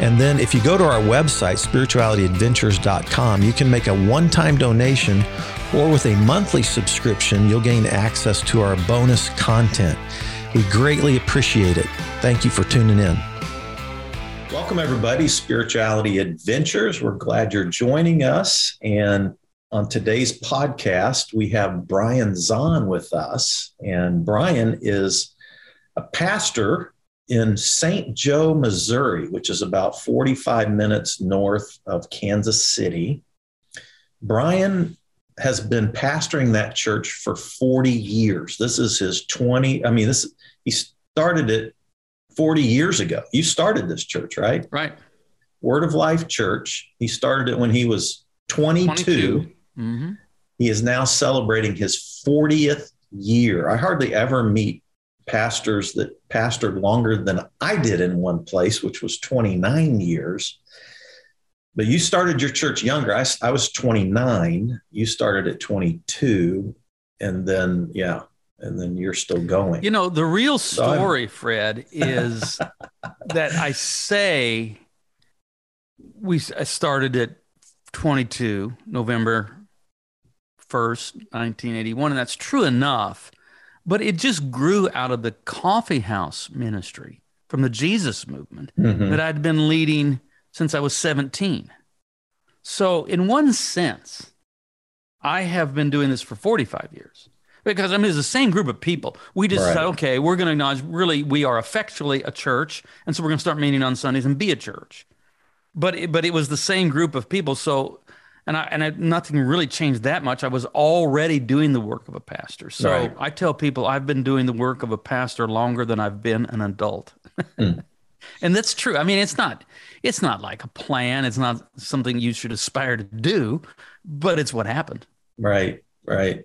And then if you go to our website, spiritualityadventures.com, you can make a one time donation or with a monthly subscription, you'll gain access to our bonus content. We greatly appreciate it. Thank you for tuning in. Welcome, everybody, Spirituality Adventures. We're glad you're joining us. And on today's podcast, we have Brian Zahnd with us. And Brian is a pastor in St. Joe, Missouri, which is about 45 minutes north of Kansas City. Brian has been pastoring that church for 40 years. This is his 20, I mean, this he started it 40 years ago. You started this church, right? Right. Word of Life Church. He started it when he was 22. 22. Mm-hmm. He is now celebrating his 40th year. I hardly ever meet pastors that pastored longer than I did in one place, which was 29 years. But you started your church younger. I, I was 29. You started at 22. And then, yeah, and then you're still going. You know, the real story, so Fred, is that I say we I started at 22, November 1st, 1981. And that's true enough. But it just grew out of the coffee house ministry from the Jesus movement mm-hmm. that I'd been leading since I was 17. So, in one sense, I have been doing this for 45 years because I mean, it's the same group of people. We just right. said, okay, we're going to acknowledge really we are effectually a church. And so we're going to start meeting on Sundays and be a church. But it, but it was the same group of people. So and I and I, nothing really changed that much. I was already doing the work of a pastor. So right. I tell people I've been doing the work of a pastor longer than I've been an adult. Mm. and that's true. I mean, it's not it's not like a plan. It's not something you should aspire to do, but it's what happened. Right. Right.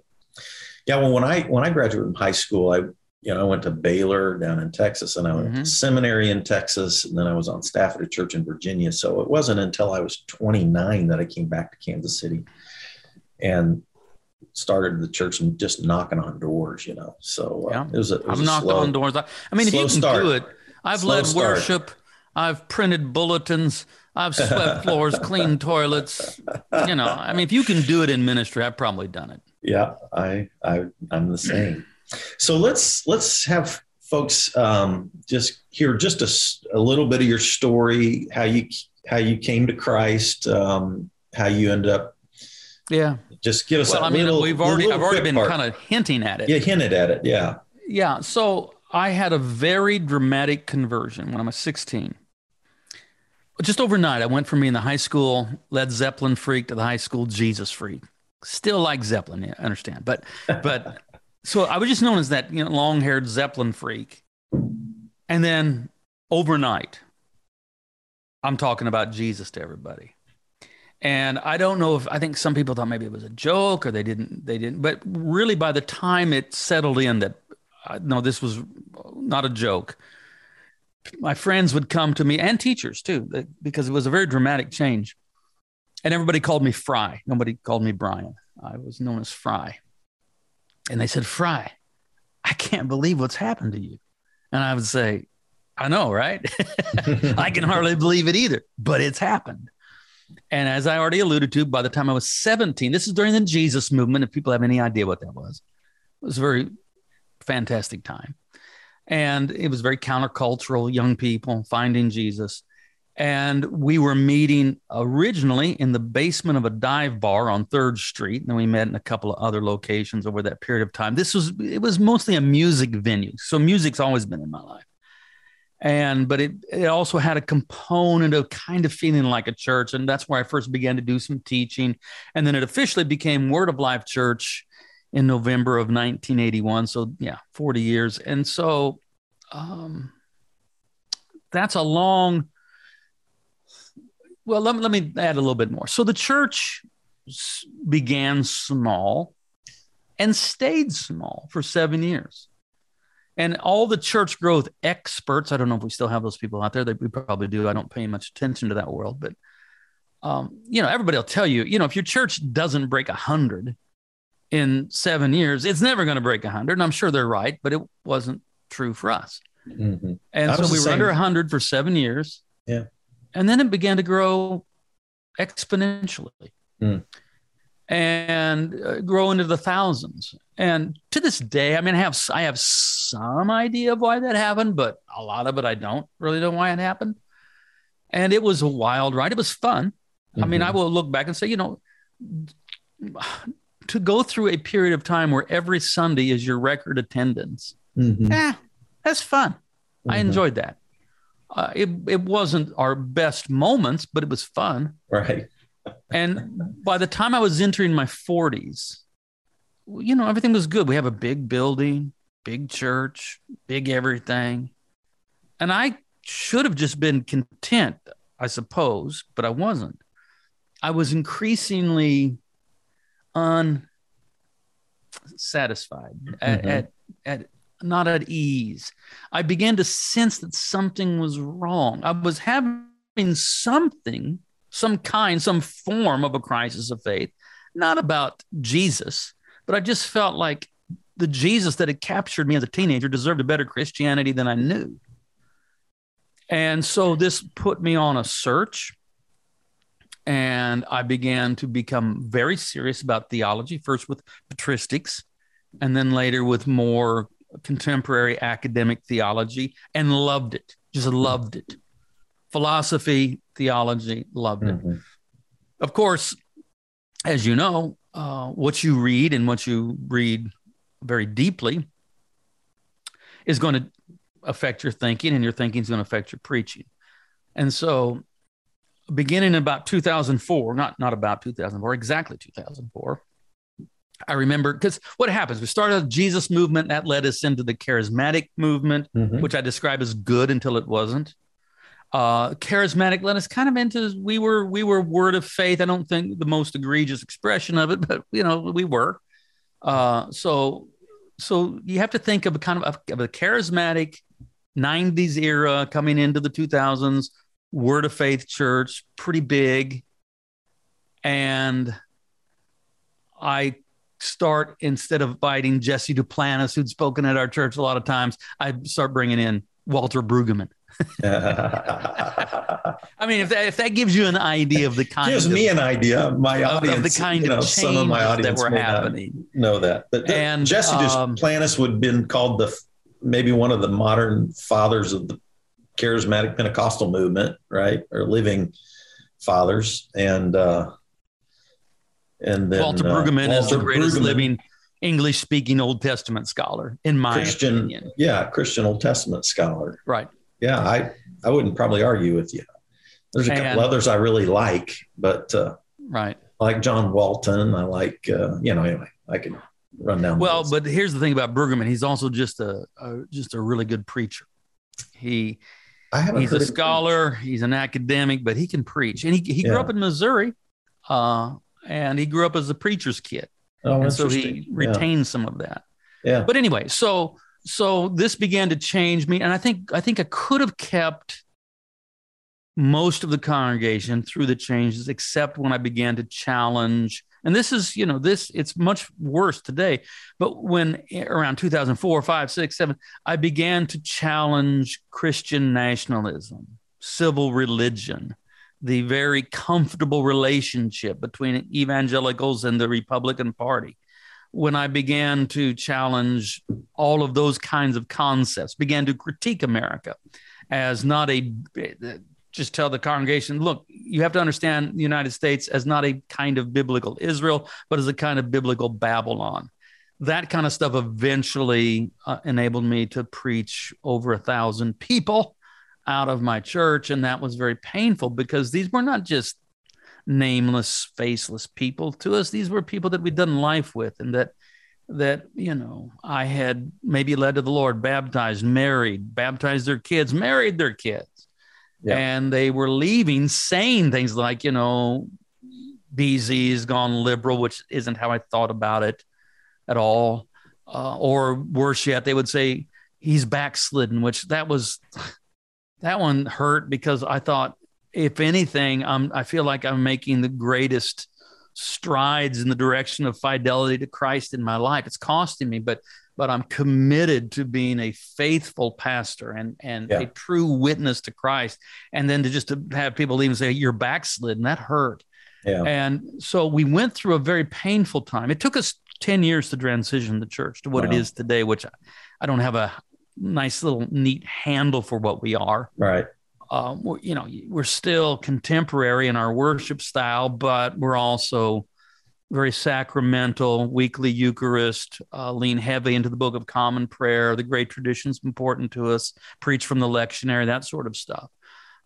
Yeah. Well, when I when I graduated from high school, I you know, I went to Baylor down in Texas and I went mm-hmm. to seminary in Texas. And then I was on staff at a church in Virginia. So it wasn't until I was 29 that I came back to Kansas City and started the church and just knocking on doors, you know. So uh, yeah. it was, a, it was I've knocked slow, on doors. I mean, if you can start. do it, I've slow led start. worship, I've printed bulletins, I've swept floors, cleaned toilets. You know, I mean, if you can do it in ministry, I've probably done it. Yeah, I, I I'm the same. So let's let's have folks um, just hear just a, a, little bit of your story, how you how you came to Christ, um, how you end up. Yeah. Just give us. Well, I mean, little, we've already I've already been kind of hinting at it. Yeah, hinted at it. Yeah. Yeah. So I had a very dramatic conversion when I was 16. Just overnight, I went from being the high school Led Zeppelin freak to the high school Jesus freak. Still like Zeppelin, I understand, but but so I was just known as that you know, long haired Zeppelin freak. And then overnight, I'm talking about Jesus to everybody. And I don't know if I think some people thought maybe it was a joke or they didn't, they didn't, but really by the time it settled in that, uh, no, this was not a joke. My friends would come to me and teachers too, because it was a very dramatic change. And everybody called me Fry. Nobody called me Brian. I was known as Fry. And they said, Fry, I can't believe what's happened to you. And I would say, I know, right? I can hardly believe it either, but it's happened. And as I already alluded to, by the time I was 17, this is during the Jesus movement, if people have any idea what that was, it was a very fantastic time. And it was very countercultural, young people finding Jesus. And we were meeting originally in the basement of a dive bar on Third Street. And then we met in a couple of other locations over that period of time. This was, it was mostly a music venue. So music's always been in my life. And, but it, it also had a component of kind of feeling like a church. And that's where I first began to do some teaching. And then it officially became Word of Life Church in November of 1981. So, yeah, 40 years. And so um, that's a long, well, let me, let me add a little bit more. So the church s- began small and stayed small for seven years. And all the church growth experts, I don't know if we still have those people out there. They, we probably do. I don't pay much attention to that world, but um, you know, everybody will tell you, you know, if your church doesn't break a hundred in seven years, it's never going to break a hundred. And I'm sure they're right, but it wasn't true for us. Mm-hmm. And so we were under 100 for seven years. Yeah. And then it began to grow exponentially Hmm. and uh, grow into the thousands. And to this day, I mean, I have I have some idea of why that happened, but a lot of it I don't really know why it happened. And it was a wild ride. It was fun. I mean. I will look back and say, you know, to go through a period of time where every Sunday is your record attendance Mhm. yeah, that's fun. I Mhm. enjoyed that. Uh, it it wasn't our best moments, but it was fun. right. And by the time I was entering my forties, you know, everything was good. We have a big building, big church, big everything, and I should have just been content, I suppose, but I wasn't. I was increasingly unsatisfied at, Mhm. at at not at ease. I began to sense that something was wrong. I was having something, some kind, some form of a crisis of faith, not about Jesus, but I just felt like the Jesus that had captured me as a teenager deserved a better Christianity than I knew. And so this put me on a search. And I began to become very serious about theology, first with patristics, and then later with more contemporary academic theology, and loved it, just loved it. Philosophy, theology, loved it. Mhm. Of course, as you know, uh, what you read and what you read very deeply is going to affect your thinking, and your thinking is going to affect your preaching. And so, beginning about 2004, not not about 2004, exactly 2004. I remember because what happens? We started a Jesus movement that led us into the charismatic movement, Mhm. which I describe as good until it wasn't. Uh, charismatic led us kind of into we were we were word of faith. I don't think the most egregious expression of it, but you know we were. Uh, so so you have to think of a kind of a, of a charismatic 90s era coming into the 2000s word of faith church pretty big and i start instead of inviting jesse duplantis who'd spoken at our church a lot of times i start bringing in walter brueggemann i mean if that, if that gives you an idea of the kind Gives of, me an idea. My of- of the kind you know, of some of my audience that were happening know that. But And, Jesse um, Duplantis would have been called the maybe one of the modern fathers of the charismatic Pentecostal movement, right? Or living fathers, and uh, and then Walter uh, Brueggemann is the greatest Brueggemann, living English speaking Old Testament scholar, in my Christian, opinion. yeah, Christian Old Testament scholar. Right. Yeah, I I wouldn't probably argue with you. There's a And- couple others I really like, but uh, Right. I like John Walton. I like uh, you know anyway. I can run down. Well, but here's the thing about Brueggemann. He's also just a, a just a really good preacher. He I he's a scholar, he's an academic, but he can preach. And he, he grew up in Missouri. Uh, and he grew up as a preacher's kid. Oh, and so he retained some of that. Yeah. But anyway, so so this began to change me, and I think I think I could have kept most of the congregation through the changes, except when I began to challenge. And this is, you know, this it's much worse today. But when around 2004, 5, 6, 7, I began to challenge Christian nationalism, civil religion, the very comfortable relationship between evangelicals and the Republican Party. When I began to challenge all of those kinds of concepts, began to critique America as not a just tell the congregation, look, you have to understand the United States as not a kind of biblical Israel, but as a kind of biblical Babylon. That kind of stuff eventually uh, enabled me to preach over a thousand people out of my church. And that was very painful because these were not just nameless, faceless people to us. These were people that we'd done life with and that that you know I had maybe led to the Lord, baptized, married, baptized their kids, married their kids. Yeah. And they were leaving saying things like, you know, BZ has gone liberal, which isn't how I thought about it at all. Uh, or worse yet, they would say he's backslidden, which that was that one hurt because I thought, if anything, I'm I feel like I'm making the greatest strides in the direction of fidelity to Christ in my life. It's costing me, but but I'm committed to being a faithful pastor and and yeah. a true witness to Christ. And then to just to have people even say you're backslidden, that hurt. Yeah. And so we went through a very painful time. It took us 10 years to transition the church to what wow. it is today, which I don't have a nice little neat handle for what we are. Right. Uh, you know, we're still contemporary in our worship style, but we're also very sacramental, weekly Eucharist, uh, lean heavy into the Book of Common Prayer. The great tradition's important to us, preach from the lectionary, that sort of stuff.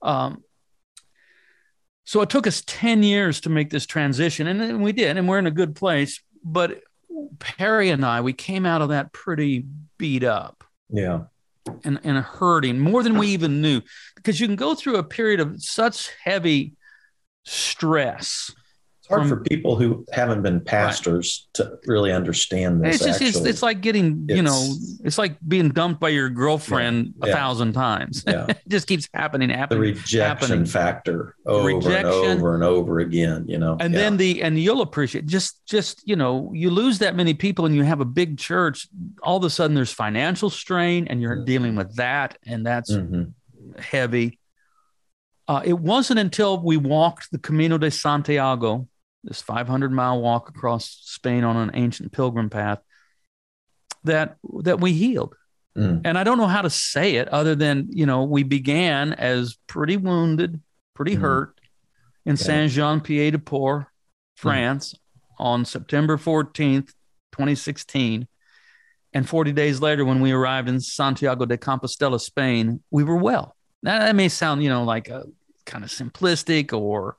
Um, so it took us 10 years to make this transition, and we did, and we're in a good place. But Peri and I, we came out of that pretty beat up. Yeah. And, and hurting more than we even knew because you can go through a period of such heavy stress hard from, for people who haven't been pastors right. to really understand this. It's just it's, it's, like getting it's, you know it's like being dumped by your girlfriend yeah, a yeah. thousand times. Yeah. it just keeps happening, happening. The rejection happening. factor over rejection, and over and over again. You know, and yeah. then the and you'll appreciate just just you know you lose that many people and you have a big church. All of a sudden there's financial strain and you're mm-hmm. dealing with that and that's mm-hmm. heavy. Uh, it wasn't until we walked the Camino de Santiago this 500 mile walk across Spain on an ancient pilgrim path that that we healed. Mm. And I don't know how to say it other than, you know, we began as pretty wounded, pretty mm. hurt in yeah. Saint Jean Pied de Port, France mm. on September 14th, 2016. And 40 days later, when we arrived in Santiago de Compostela, Spain, we were well. Now, that may sound, you know, like a kind of simplistic or.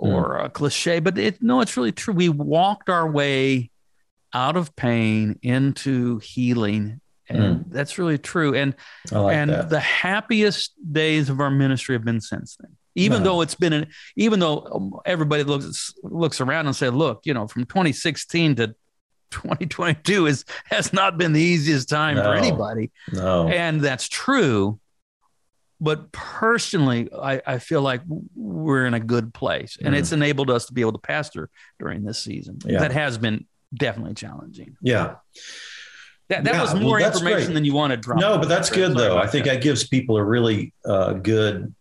Or mm. a cliche, but it, no, it's really true. We walked our way out of pain into healing. And mm. that's really true. And like and that. the happiest days of our ministry have been since then. Even though it's been an, even though um, everybody looks looks around and say, look, you know, from 2016 to 2022 is has not been the easiest time no, for anybody. No. And that's true but personally, I, I, feel like we're in a good place, and mm. it's enabled us to be able to pastor during this season. Yeah. That has been definitely challenging. Yeah. That, that yeah, was more well, information great. than you wanted. No, but that's good though. I think that. that gives people a really uh, good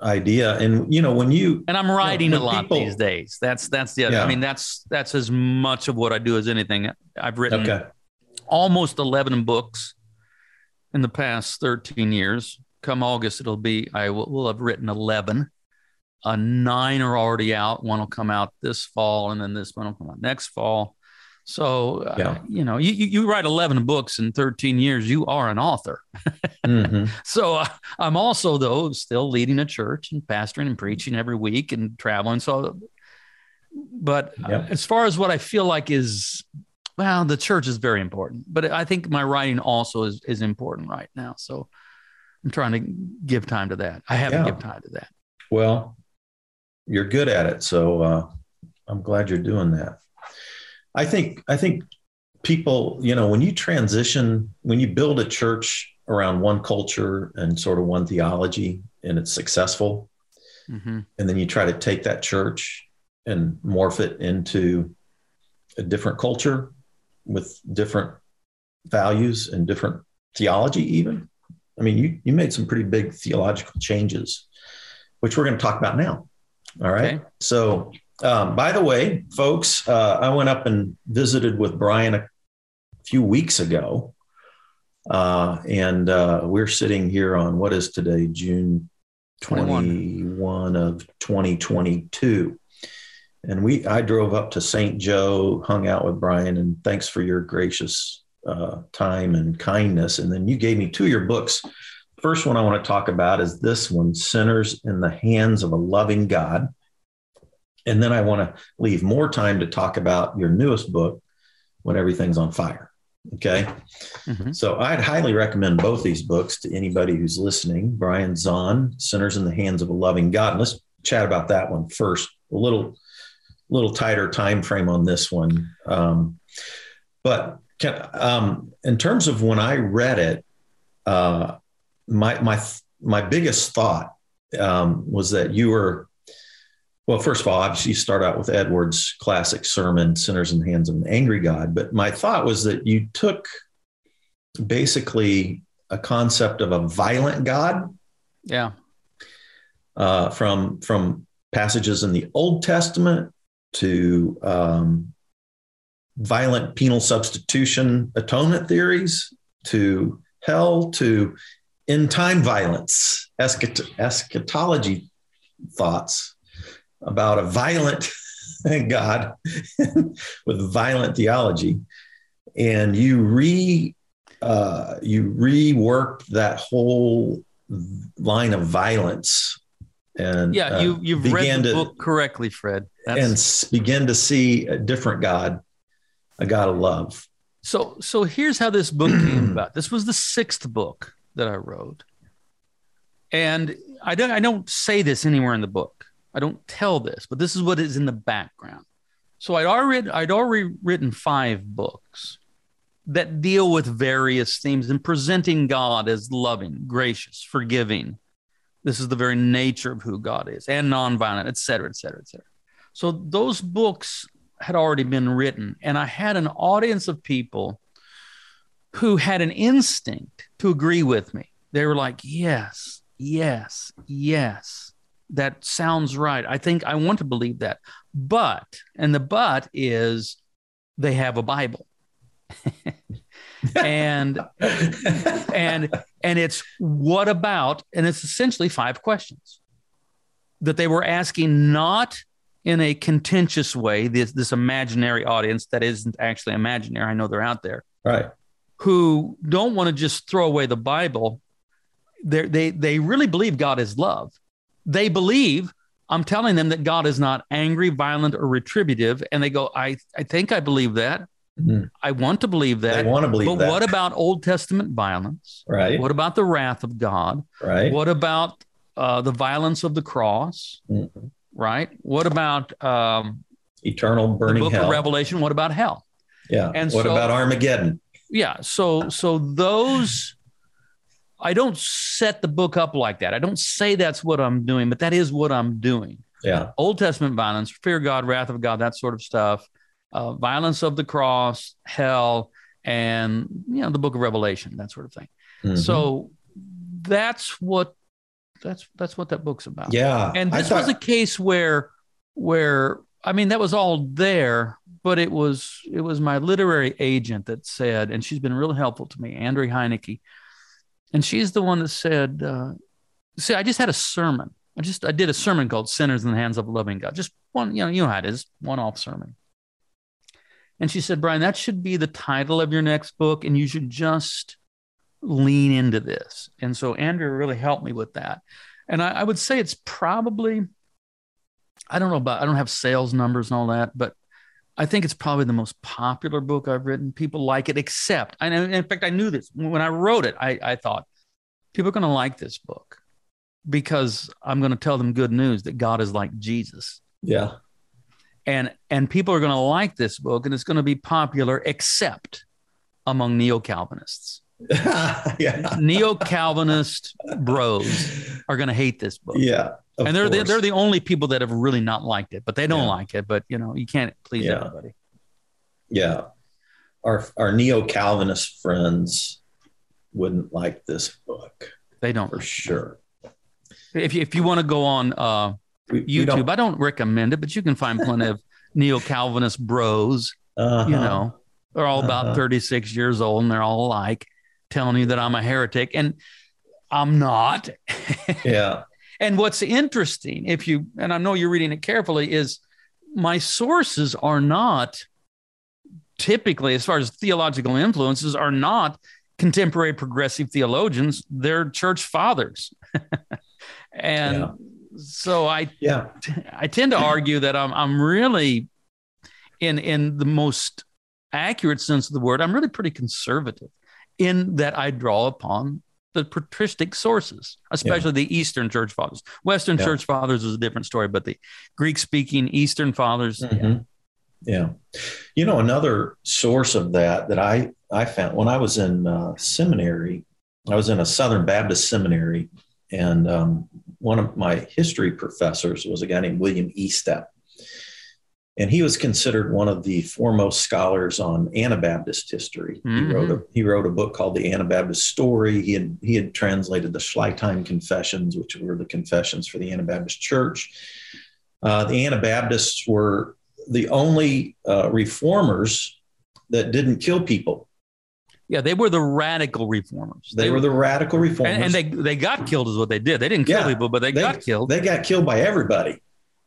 idea. And you know, when you and I'm writing you know, a lot people, these days. That's that's the other. Yeah. I mean, that's that's as much of what I do as anything. I've written okay. almost 11 books in the past 13 years come August, it'll be, I will, will have written 11. Uh, nine are already out. One will come out this fall, and then this one will come out next fall. So, uh, yeah. you know, you, you write 11 books in 13 years, you are an author. mm-hmm. So uh, I'm also, though, still leading a church and pastoring and preaching every week and traveling. So, but uh, as far as what I feel like is, well, the church is very important, but I think my writing also is, is important right now. So, I'm trying to give time to that. I haven't yeah. given time to that. Well, you're good at it, so uh, I'm glad you're doing that. I think I think people, you know, when you transition, when you build a church around one culture and sort of one theology, and it's successful, mm-hmm. and then you try to take that church and morph it into a different culture with different values and different theology, even I mean, you, you made some pretty big theological changes, which we're going to talk about now. All right. Okay. So, um, by the way, folks, uh, I went up and visited with Brian a few weeks ago. Uh, and uh, we're sitting here on what is today, June 21, 21 of 2022 and we i drove up to st joe hung out with brian and thanks for your gracious uh, time and kindness. And then you gave me two of your books. First one I want to talk about is this one Sinners in the Hands of a Loving God. And then I want to leave more time to talk about your newest book, When Everything's on Fire. Okay. Mm-hmm. So I'd highly recommend both these books to anybody who's listening. Brian Zahnd, Sinners in the Hands of a Loving God. And let's chat about that one first. A little little tighter time frame on this one. Um, but can, um, in terms of when I read it, uh, my my my biggest thought um, was that you were well. First of all, obviously, you start out with Edwards' classic sermon, "Sinners in the Hands of an Angry God." But my thought was that you took basically a concept of a violent God. Yeah. Uh, from from passages in the Old Testament to um, violent penal substitution atonement theories to hell to in time violence eschat- eschatology thoughts about a violent God with violent theology, and you re uh, you reworked that whole line of violence and yeah, uh, you you've read the to, book correctly, Fred, That's, and begin to see a different God, a God of love. So so here's how this book came about. This was the sixth book that I wrote, and I don't I don't say this anywhere in the book. I don't tell this, but this is what is in the background. So I'd already I'd already written five books that deal with various themes and presenting God as loving, gracious, forgiving, this is the very nature of who God is and nonviolent, et cetera, et cetera, et cetera. So those books had already been written, and I had an audience of people who had an instinct to agree with me. They were like, yes, yes, yes, that sounds right. I think I want to believe that. But, and the but is they have a Bible. and and and it's what about and it's essentially five questions that they were asking not in a contentious way this this imaginary audience that isn't actually imaginary i know they're out there right who don't want to just throw away the bible they they they really believe god is love they believe i'm telling them that god is not angry violent or retributive and they go i i think i believe that Mm-hmm. I want to believe that. They want to believe but that. what about Old Testament violence? Right. What about the wrath of God? Right. What about uh, the violence of the cross? Mm-hmm. Right. What about um, eternal burning the book hell? Of Revelation. What about hell? Yeah. And what so, about Armageddon? Yeah. So so those. I don't set the book up like that. I don't say that's what I'm doing, but that is what I'm doing. Yeah. Old Testament violence, fear God, wrath of God, that sort of stuff uh, violence of the cross, hell, and you know the Book of Revelation, that sort of thing. Mm-hmm. So that's what that's that's what that book's about. Yeah, and this thought... was a case where where I mean that was all there, but it was it was my literary agent that said, and she's been really helpful to me, Andrea Heinecke, and she's the one that said, uh, "See, I just had a sermon. I just I did a sermon called Sinners in the Hands of a Loving God. Just one, you know, you know how it is, one off sermon." And she said, Brian, that should be the title of your next book, and you should just lean into this. And so Andrea really helped me with that. And I, I would say it's probably, I don't know about, I don't have sales numbers and all that, but I think it's probably the most popular book I've written. People like it, except, know, in fact, I knew this when I wrote it. I, I thought people are going to like this book because I'm going to tell them good news that God is like Jesus. Yeah and and people are going to like this book and it's going to be popular except among neo-calvinists yeah. neo-calvinist bros are going to hate this book yeah and they're the, they're the only people that have really not liked it but they don't yeah. like it but you know you can't please yeah. everybody yeah our our neo-calvinist friends wouldn't like this book they don't for sure if you, if you want to go on uh, we, YouTube. We don't, I don't recommend it, but you can find plenty of neo Calvinist bros. Uh-huh. You know, they're all about uh-huh. 36 years old and they're all alike, telling you that I'm a heretic. And I'm not. yeah. and what's interesting, if you, and I know you're reading it carefully, is my sources are not typically, as far as theological influences, are not contemporary progressive theologians, they're church fathers. and yeah so I yeah I tend to argue that I'm I'm really in in the most accurate sense of the word I'm really pretty conservative in that I draw upon the patristic sources, especially yeah. the Eastern Church Fathers. Western yeah. Church Fathers is a different story, but the Greek speaking Eastern Fathers. Mm-hmm. Yeah. You know, another source of that that I, I found when I was in uh, seminary, I was in a Southern Baptist seminary, and um, one of my history professors was a guy named William Estep and he was considered one of the foremost scholars on Anabaptist history. Mm-hmm. He wrote a he wrote a book called The Anabaptist Story. He had he had translated the Schleitheim Confessions, which were the confessions for the Anabaptist Church. Uh, the Anabaptists were the only uh, reformers that didn't kill people. Yeah, they were the radical reformers. They, they were the radical reformers, and, and, they they got killed is what they did. They didn't kill yeah, people, but they, they got killed. They got killed by everybody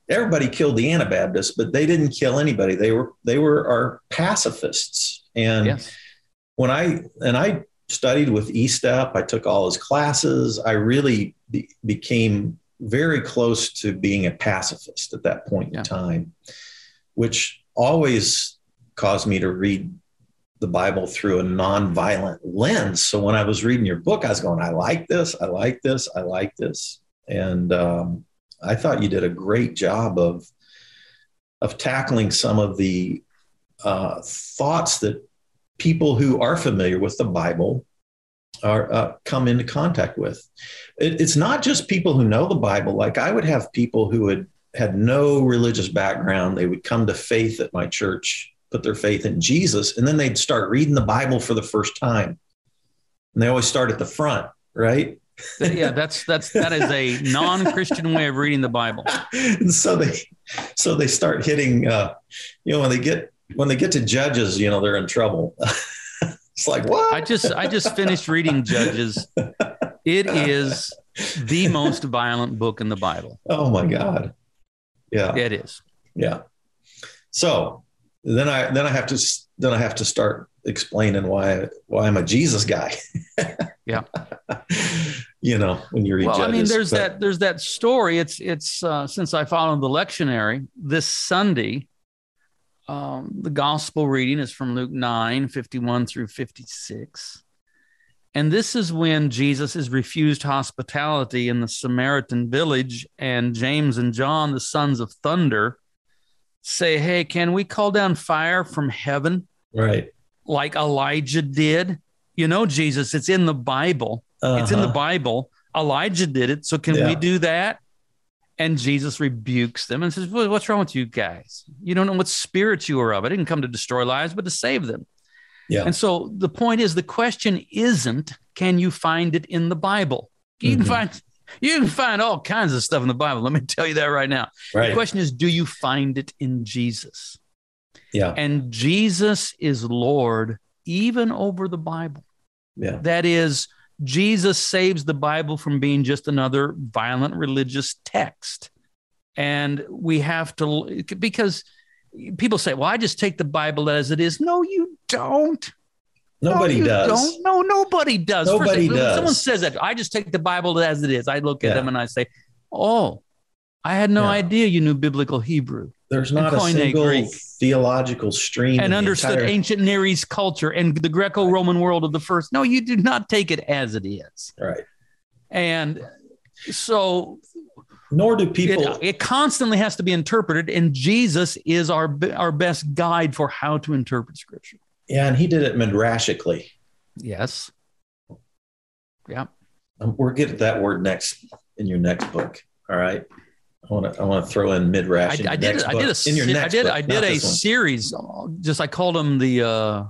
everybody killed the Anabaptists, but they didn't kill anybody. They were they were our pacifists. And yes. when I and I studied with Estep, I took all his classes. I really be, became very close to being a pacifist at that point yeah. in time, which always caused me to read the Bible through a nonviolent lens. So when I was reading your book, I was going, I like this, I like this, I like this. And um, I thought you did a great job of of tackling some of the uh, thoughts that people who are familiar with the Bible are uh, come into contact with. It, it's not just people who know the Bible. Like I would have people who had had no religious background. They would come to faith at my church, put their faith in Jesus, and then they'd start reading the Bible for the first time. And they always start at the front, right? Yeah, that's that's that is a non-Christian way of reading the Bible. And so they so they start hitting uh, you know when they get when they get to Judges, you know, they're in trouble. it's like what? I just I just finished reading Judges. It is the most violent book in the Bible. Oh my God. Yeah. It is. Yeah. So then I then I have to then I have to start explaining why why I'm a Jesus guy. yeah. you know, when you read well, Judges, I mean, there's but, that there's that story. It's it's uh, since I followed the lectionary this Sunday. Um, the gospel reading is from Luke 9, 51 through 56. And this is when Jesus is refused hospitality in the Samaritan village, and James and John, the sons of thunder, say, Hey, can we call down fire from heaven? Right. Like Elijah did. You know, Jesus, it's in the Bible. Uh-huh. It's in the uh-huh. Bible. Elijah did it. So can yeah. we do that? And Jesus rebukes them and says, What's wrong with you guys? You don't know what spirit you are of. I didn't come to destroy lives, but to save them. Yeah. And so the point is the question isn't, can you find it in the Bible? You mm-hmm. can find you can find all kinds of stuff in the Bible. Let me tell you that right now. Right. The question is, do you find it in Jesus? Yeah. And Jesus is Lord even over the Bible. Yeah. That is, Jesus saves the Bible from being just another violent religious text. And we have to, because people say, well, I just take the Bible as it is. No, you don't. Nobody no, does. Don't. No, nobody does. Nobody First, does. Someone says that. I just take the Bible as it is. I look at yeah. them and I say, oh, I had no idea you knew biblical Hebrew. There's not a single Greek. theological stream. And understood entire... ancient Near East culture and the Greco Roman world of the first. No, you do not take it as it is. Right. And so. Nor do people. It, it constantly has to be interpreted. And Jesus is our, our best guide for how to interpret scripture. Yeah. And he did it midrashically. Yes. Yeah. Um, we'll get that word next in your next book. All right. I want to I want to throw in midrash. I, I did I did a in your I did book, I did a series. Just I called them the uh,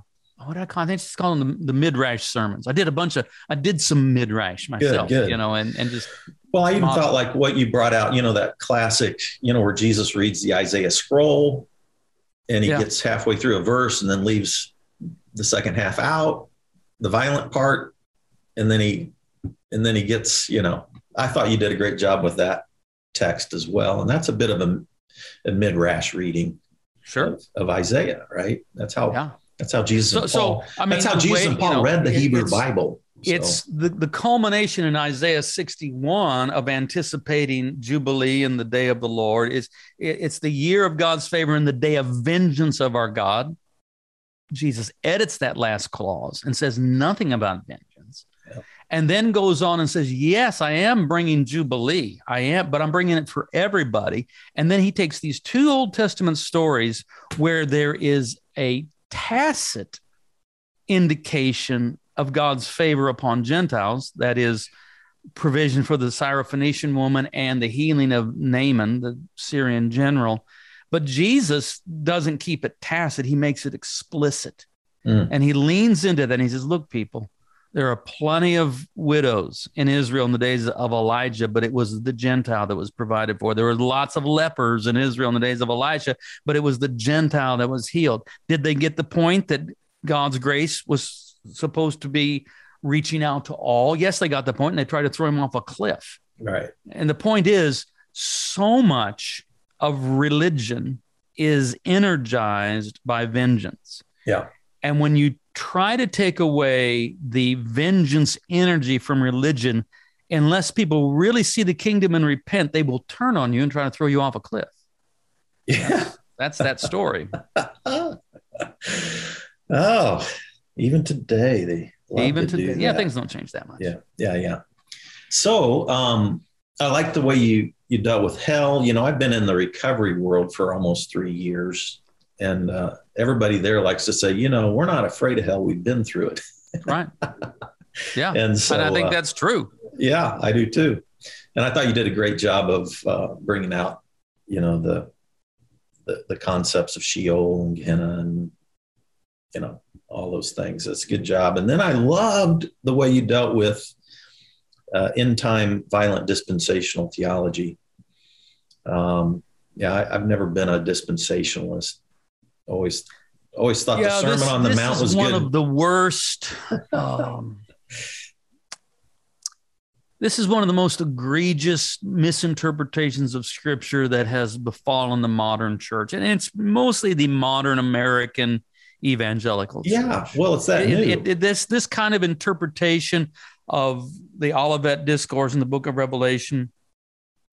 what did I call? I think just call them the, the midrash sermons. I did a bunch of I did some midrash myself. Good, good. You know, and and just. Well, I even model. thought like what you brought out. You know that classic. You know where Jesus reads the Isaiah scroll, and he yeah. gets halfway through a verse and then leaves the second half out, the violent part, and then he and then he gets you know. I thought you did a great job with that text as well. And that's a bit of a, a midrash reading sure. of, of, Isaiah, right? That's how yeah. that's how Jesus so, and Paul so, I mean, that's how Jesus way, and Paul you know, read the Hebrew Bible. So. It's the, the culmination in Isaiah 61 of anticipating Jubilee and the day of the Lord. Is it's the year of God's favor and the day of vengeance of our God. Jesus edits that last clause and says nothing about vengeance and then goes on and says, Yes, I am bringing Jubilee. I am, but I'm bringing it for everybody. And then he takes these two Old Testament stories where there is a tacit indication of God's favor upon Gentiles, that is, provision for the Syrophoenician woman and the healing of Naaman, the Syrian general. But Jesus doesn't keep it tacit, he makes it explicit. Mm. And he leans into that and he says, Look, people, there are plenty of widows in Israel in the days of Elijah, but it was the Gentile that was provided for. There were lots of lepers in Israel in the days of Elijah, but it was the Gentile that was healed. Did they get the point that God's grace was supposed to be reaching out to all? Yes, they got the point, and they tried to throw him off a cliff. Right. And the point is, so much of religion is energized by vengeance. Yeah. And when you try to take away the vengeance energy from religion, unless people really see the kingdom and repent, they will turn on you and try to throw you off a cliff. Yeah. That's that story. oh, even today they even to today. Yeah, things don't change that much. Yeah, yeah, yeah. So um I like the way you you dealt with hell. You know, I've been in the recovery world for almost three years and uh, everybody there likes to say, you know, we're not afraid of hell. We've been through it. right. Yeah. And so and I think uh, that's true. Yeah, I do too. And I thought you did a great job of uh, bringing out, you know, the, the, the concepts of Sheol and Gehenna and you know all those things. That's a good job. And then I loved the way you dealt with uh, end time violent dispensational theology. Um, yeah, I, have never been a dispensationalist always always thought yeah, the Sermon this, on the Mount was one good. of the worst. Um, this is one of the most egregious misinterpretations of Scripture that has befallen the modern church, and it's mostly the modern American evangelical. Yeah, well, it's that it, it, it, this this kind of interpretation of the Olivet discourse in the Book of Revelation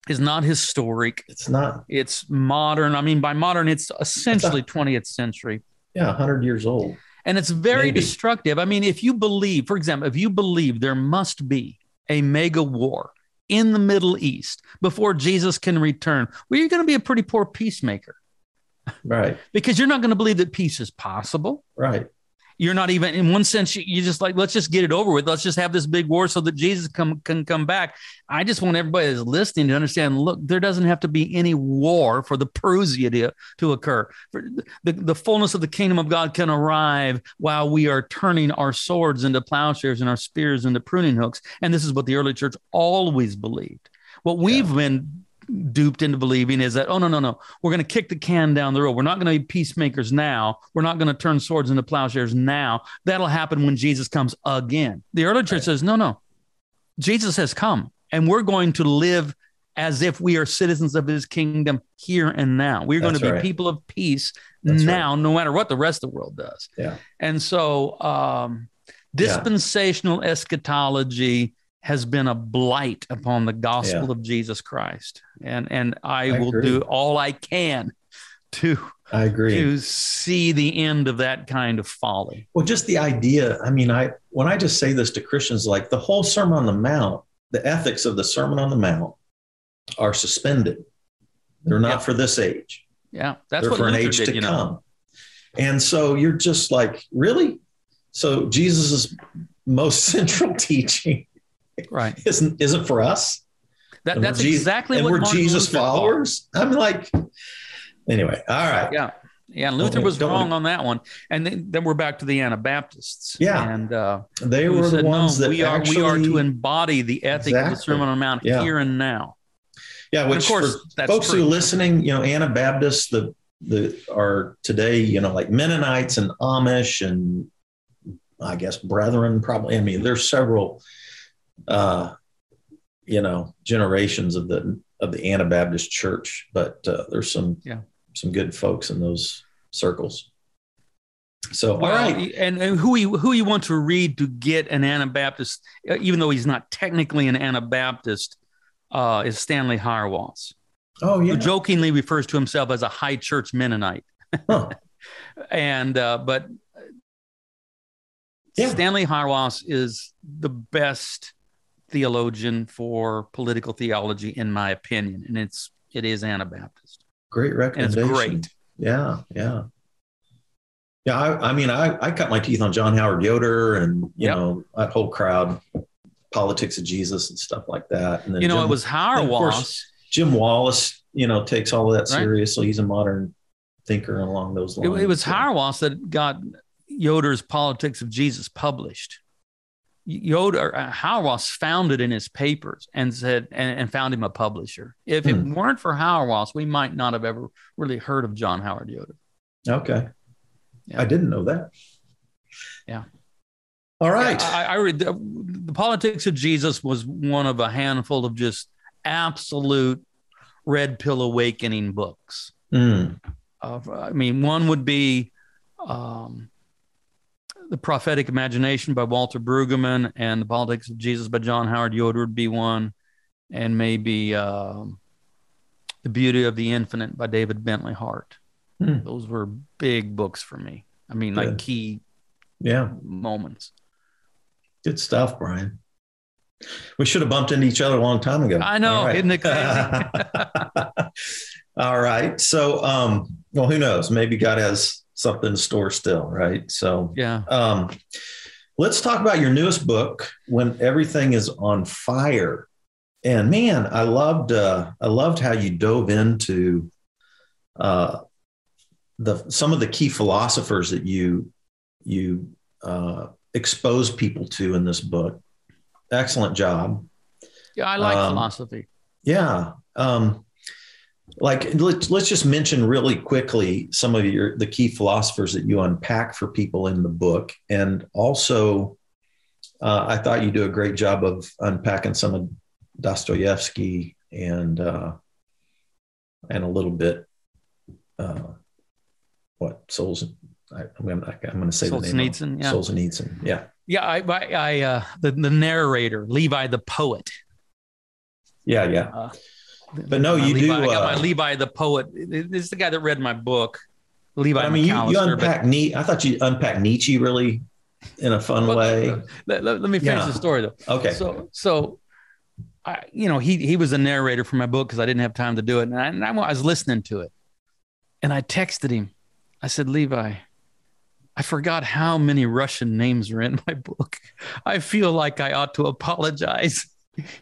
is not historic. It's not. It's modern. I mean, by modern, it's essentially it's a, 20th century. Yeah, 100 years old. And it's very Maybe. destructive. I mean, if you believe, for example, if you believe there must be a mega war in the Middle East before Jesus can return, well, you're going to be a pretty poor peacemaker. Right. because you're not going to believe that peace is possible. Right you're not even in one sense you, just like let's just get it over with. Let's just have this big war so that jesus come, can come back. I just want everybody that's listening to understand look there doesn't have to be any war for the parousia to, to occur. The, the fullness of the kingdom of god can arrive while we are turning our swords into plowshares and our spears into pruning hooks. And this is what the early church always believed. What we've yeah. been duped into believing is that, oh, no, no, no, we're going to kick the can down the road. We're not going to be peacemakers now. We're not going to turn swords into plowshares now. That'll happen when Jesus comes again. The early church right. says, no, no, Jesus has come and we're going to live as if we are citizens of his kingdom here and now. We're going to be right. people of peace That's now, right. no matter what the rest of the world does. Yeah. And so, um, dispensational yeah. eschatology has been a blight upon the gospel yeah. of Jesus Christ. And and I, I will agree. do all I can to I agree to see the end of that kind of folly. Well, just the idea. I mean, I when I just say this to Christians, like the whole Sermon on the Mount, the ethics of the Sermon on the Mount are suspended. They're not yeah. for this age. Yeah, that's They're what for Luther an age did, to you come. And so you're just like, really? So Jesus's most central teaching right isn't isn't for us that, that's Jesus, exactly and what we're Martin jesus Luther followers thought. i'm like anyway all right yeah yeah luther was wrong on that one and then, then, we're back to the anabaptists yeah and uh, they were the ones no, that we are actually, we are to embody the ethic exactly. of the sermon on the mount yeah. here and now yeah which of course folks true. who are listening you know anabaptists the the are today you know like mennonites and amish and i guess brethren probably i mean there's several uh, you know, generations of the of the Anabaptist church, but uh, there's some yeah. some good folks in those circles. So, well, all right, and, and who you who you want to read to get an Anabaptist, even though he's not technically an Anabaptist, uh, is Stanley Hauerwas. Oh yeah, who jokingly refers to himself as a high church Mennonite. Huh. and uh, but Yeah. Stanley Hauerwas is the best theologian for political theology, in my opinion, and it's it is Anabaptist. Great And recommendation. it's great. Yeah, yeah. Yeah, I, I mean, I, I cut my teeth on John Howard Yoder and, you Yep. know, that whole crowd, politics of Jesus and stuff like that. And then You know, Jim, it was and Wallis. Course, Jim Wallis, you know, takes all of that Right. seriously. He's a modern thinker along those It, lines. it was So- Hauerwas that got Yoder's Politics of Jesus published. Yoder, uh, Hauerwas found it in his papers and said, and, and found him a publisher. If it Hmm. weren't for Hauerwas, we might not have ever really heard of John Howard Yoder. Okay. Yeah. I didn't know that. Yeah. All right. I, I read the, the Politics of Jesus was one of a handful of just absolute red pill awakening books. Mm. of I mean, one would be um, the prophetic imagination by Walter Brueggemann and the politics of Jesus by John Howard Yoder would be one, and maybe um, the beauty of the infinite by David Bentley Hart. Hmm. Those were big books for me. I mean, like key Yeah. moments. Good stuff, Brian. We should have bumped into each other a long time ago. I know, All right. isn't it crazy? All right. So, um, well, who knows? Maybe God has something in store still, right? So, Yeah. um, let's talk about your newest book, "When Everything Is on Fire." And man, I loved uh, I loved how you dove into uh, the some of the key philosophers that you you uh, expose people to in this book. Excellent job. Yeah. I like Um, philosophy. Yeah. Um, like let's let's just mention really quickly some of your the key philosophers that you unpack for people in the book, and also uh, I thought you do a great job of unpacking some of Dostoevsky and uh, and a little bit uh, what Souls. I, I'm gonna I'm gonna say the name. Solzhenitsyn. Yeah. Solzhenitsyn. Yeah. Yeah. I, I, I uh, the, the narrator, Levi the poet. Yeah. Yeah. But no, you Levi, do, I got my uh, Levi the poet. This is the guy that read my book, Levi. I mean, you, you unpack Nietzsche. I thought you unpack Nietzsche really in a fun Well, way. Let, let- let me finish Yeah. the story though. Okay. So, so, I, you know, he he was a narrator for my book because I didn't have time to do it, and I, and I was listening to it, and I texted him. I said, Levi, I forgot how many Russian names are in my book. I feel like I ought to apologize.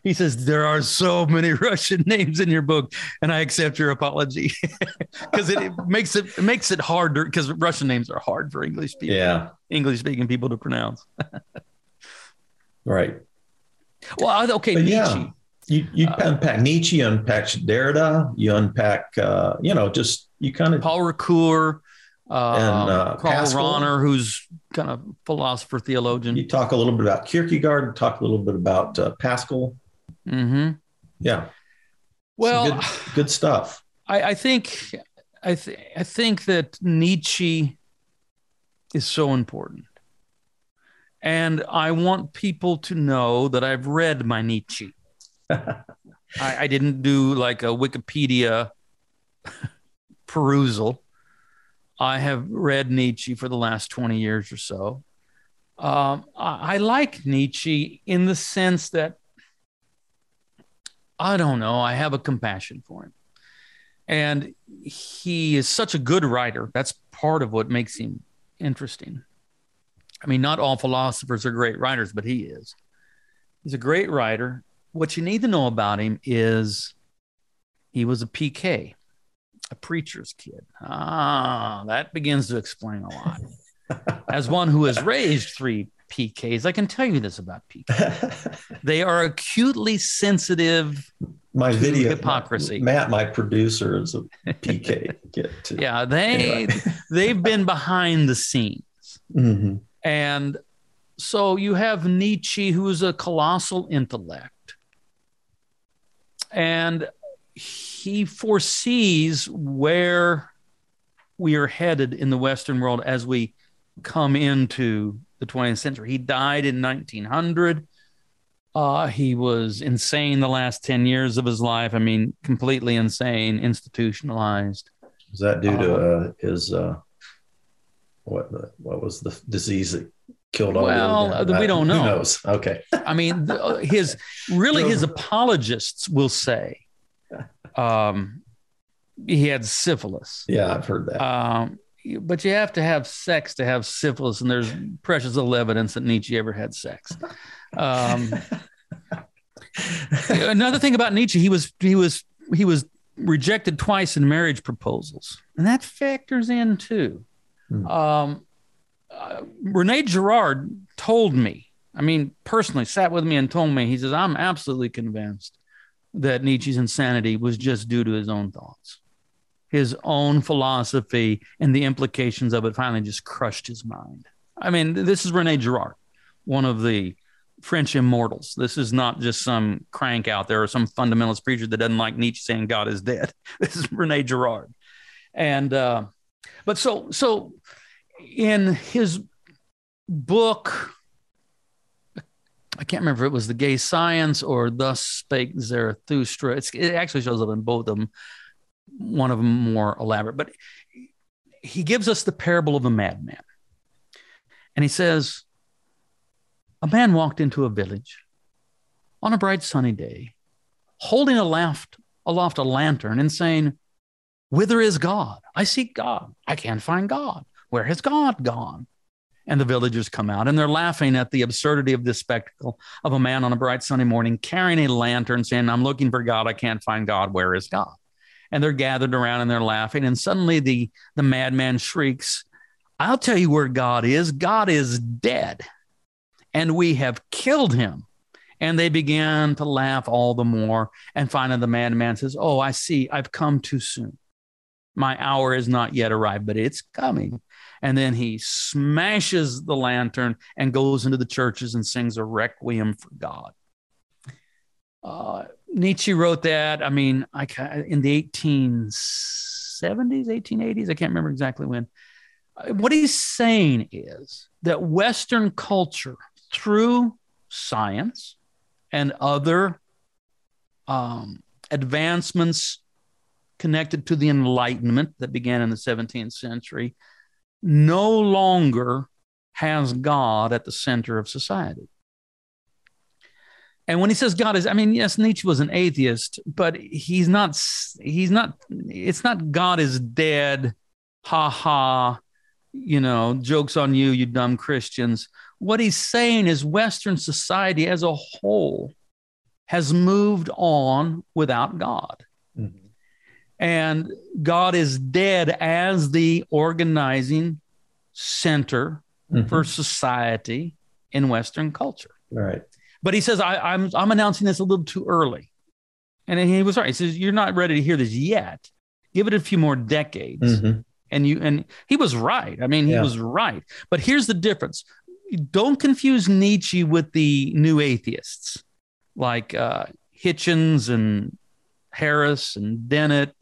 He says there are so many Russian names in your book, and I accept your apology because it, it makes it, it makes it harder because Russian names are hard for English people, yeah. English speaking people to pronounce. Right. Well, okay, But Nietzsche. yeah. You you Uh, unpack Nietzsche, you unpack Derrida, you unpack uh, you know, just you kind of Paul Ricoeur, And, uh, Karl Pascal. Rahner, who's kind of philosopher theologian. you talk a little bit about Kierkegaard, talk a little bit about uh, Pascal. hmm Yeah. Well, good, good stuff. I, I think I, th- I think that Nietzsche is so important, and I want people to know that I've read my Nietzsche. I, I didn't do like a Wikipedia perusal. I have read Nietzsche for the last 20 years or so. Um, I, I like Nietzsche in the sense that I don't know, I have a compassion for him. And he is such a good writer. That's part of what makes him interesting. I mean, not all philosophers are great writers, but he is. He's a great writer. What you need to know about him is he was a PK, a preacher's kid. Ah, that begins to explain a lot. As one who has raised three PKs, I can tell you this about PK. They are acutely sensitive. my To video hypocrisy. Matt, my producer, is a PK kid too. Yeah, they Anyway. they've been behind the scenes. Mhm. And so you have Nietzsche, who is a colossal intellect. And he foresees where we are headed in the Western world as we come into the 20th century. He died in 1900. Uh, he was insane the last 10 years of his life. I mean, completely insane, institutionalized. Is that due to Uh-huh. uh, his uh, what the, what was the disease that killed all well, uh, we don't know. Who knows? Okay. I mean, the, his really his apologists will say um, he had syphilis. Yeah, I've heard that. Um, but you have to have sex to have syphilis, and there's precious little evidence that Nietzsche ever had sex. Um, another thing about Nietzsche, he was he was he was rejected twice in marriage proposals, and that factors in too. Hmm. Um, uh, Rene Girard told me, I mean, personally, sat with me and told me, he says, I'm absolutely convinced that Nietzsche's insanity was just due to his own thoughts. His own philosophy and the implications of it finally just crushed his mind. I mean, this is Rene Girard, one of the French immortals. This is not just some crank out there or some fundamentalist preacher that doesn't like Nietzsche saying God is dead. This is Rene Girard. And, uh, but so, so in his book, I can't remember if it was The Gay Science or Thus Spake Zarathustra. It's, it actually shows up in both of them, one of them more elaborate. But he gives us the parable of the madman. And he says, A man walked into a village on a bright sunny day, holding aloft, aloft a lantern and saying, Whither is God? I seek God. I can't find God. Where has God gone? And the villagers come out and they're laughing at the absurdity of this spectacle of a man on a bright sunny morning carrying a lantern saying, I'm looking for God. I can't find God. Where is God? And they're gathered around and they're laughing. And suddenly the, the madman shrieks, I'll tell you where God is. God is dead. And we have killed him. And they began to laugh all the more. And finally, the madman says, Oh, I see. I've come too soon. My hour is not yet arrived, but it's coming. And then he smashes the lantern and goes into the churches and sings a requiem for God. Uh, Nietzsche wrote that. I mean, I in the 1870s, 1880s. I can't remember exactly when. Uh, what he's saying is that Western culture, through science and other um, advancements connected to the Enlightenment that began in the 17th century, no longer has God at the center of society. And when he says God is, I mean, yes, Nietzsche was an atheist, but he's not, he's not, it's not God is dead, ha ha, you know, jokes on you, you dumb Christians. What he's saying is Western society as a whole has moved on without God. And God is dead as the organizing center mm-hmm. for society in Western culture. Right. But he says, I, am I'm, I'm announcing this a little too early. And he was right. He says, You're not ready to hear this yet. Give it a few more decades. Mm-hmm. And you and he was right. I mean, he yeah. was right. But here's the difference. Don't confuse Nietzsche with the new atheists like uh, Hitchens and Harris and Dennett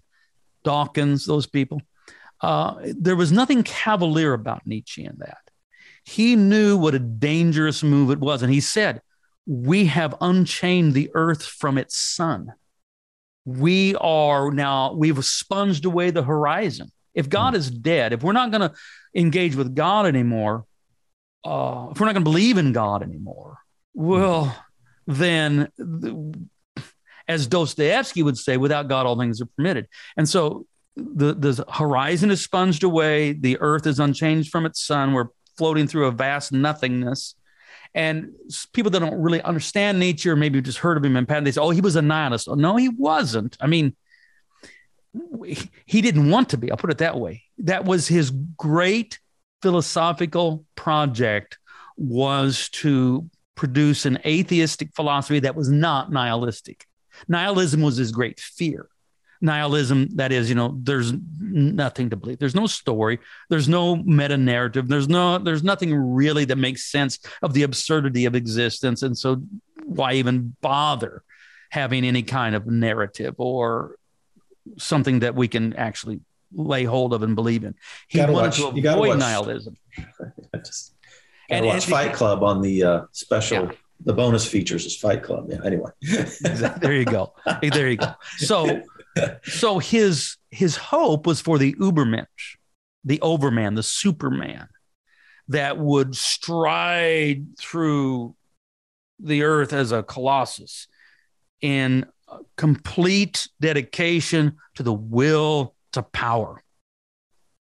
Dawkins, those people. Uh, there was nothing cavalier about Nietzsche in that. He knew what a dangerous move it was. And he said, We have unchained the earth from its sun. We are now, we've sponged away the horizon. If God mm. is dead, if we're not going to engage with God anymore, uh, if we're not going to believe in God anymore, well, then as Dostoevsky would say, without God, all things are permitted. And so the, the horizon is sponged away, the earth is unchanged from its sun. We're floating through a vast nothingness. And people that don't really understand Nietzsche, maybe just heard of him in passing, they say, oh, he was a nihilist. No, he wasn't. I mean, he didn't want to be. I'll put it that way. That was his great philosophical project was to produce an atheistic philosophy that was not nihilistic. Nihilism was his great fear. Nihilism, that is, you know, there's nothing to believe. There's no story. There's no meta narrative. There's no, there's nothing really that makes sense of the absurdity of existence. And so, why even bother having any kind of narrative or something that we can actually lay hold of and believe in? He wanted watch, to avoid nihilism. just and watch Fight Club on the uh, special. Yeah the bonus features is Fight Club. Yeah. Anyway, there you go. There you go. So, so his his hope was for the Ubermensch, the Overman, the Superman, that would stride through the earth as a colossus in complete dedication to the will to power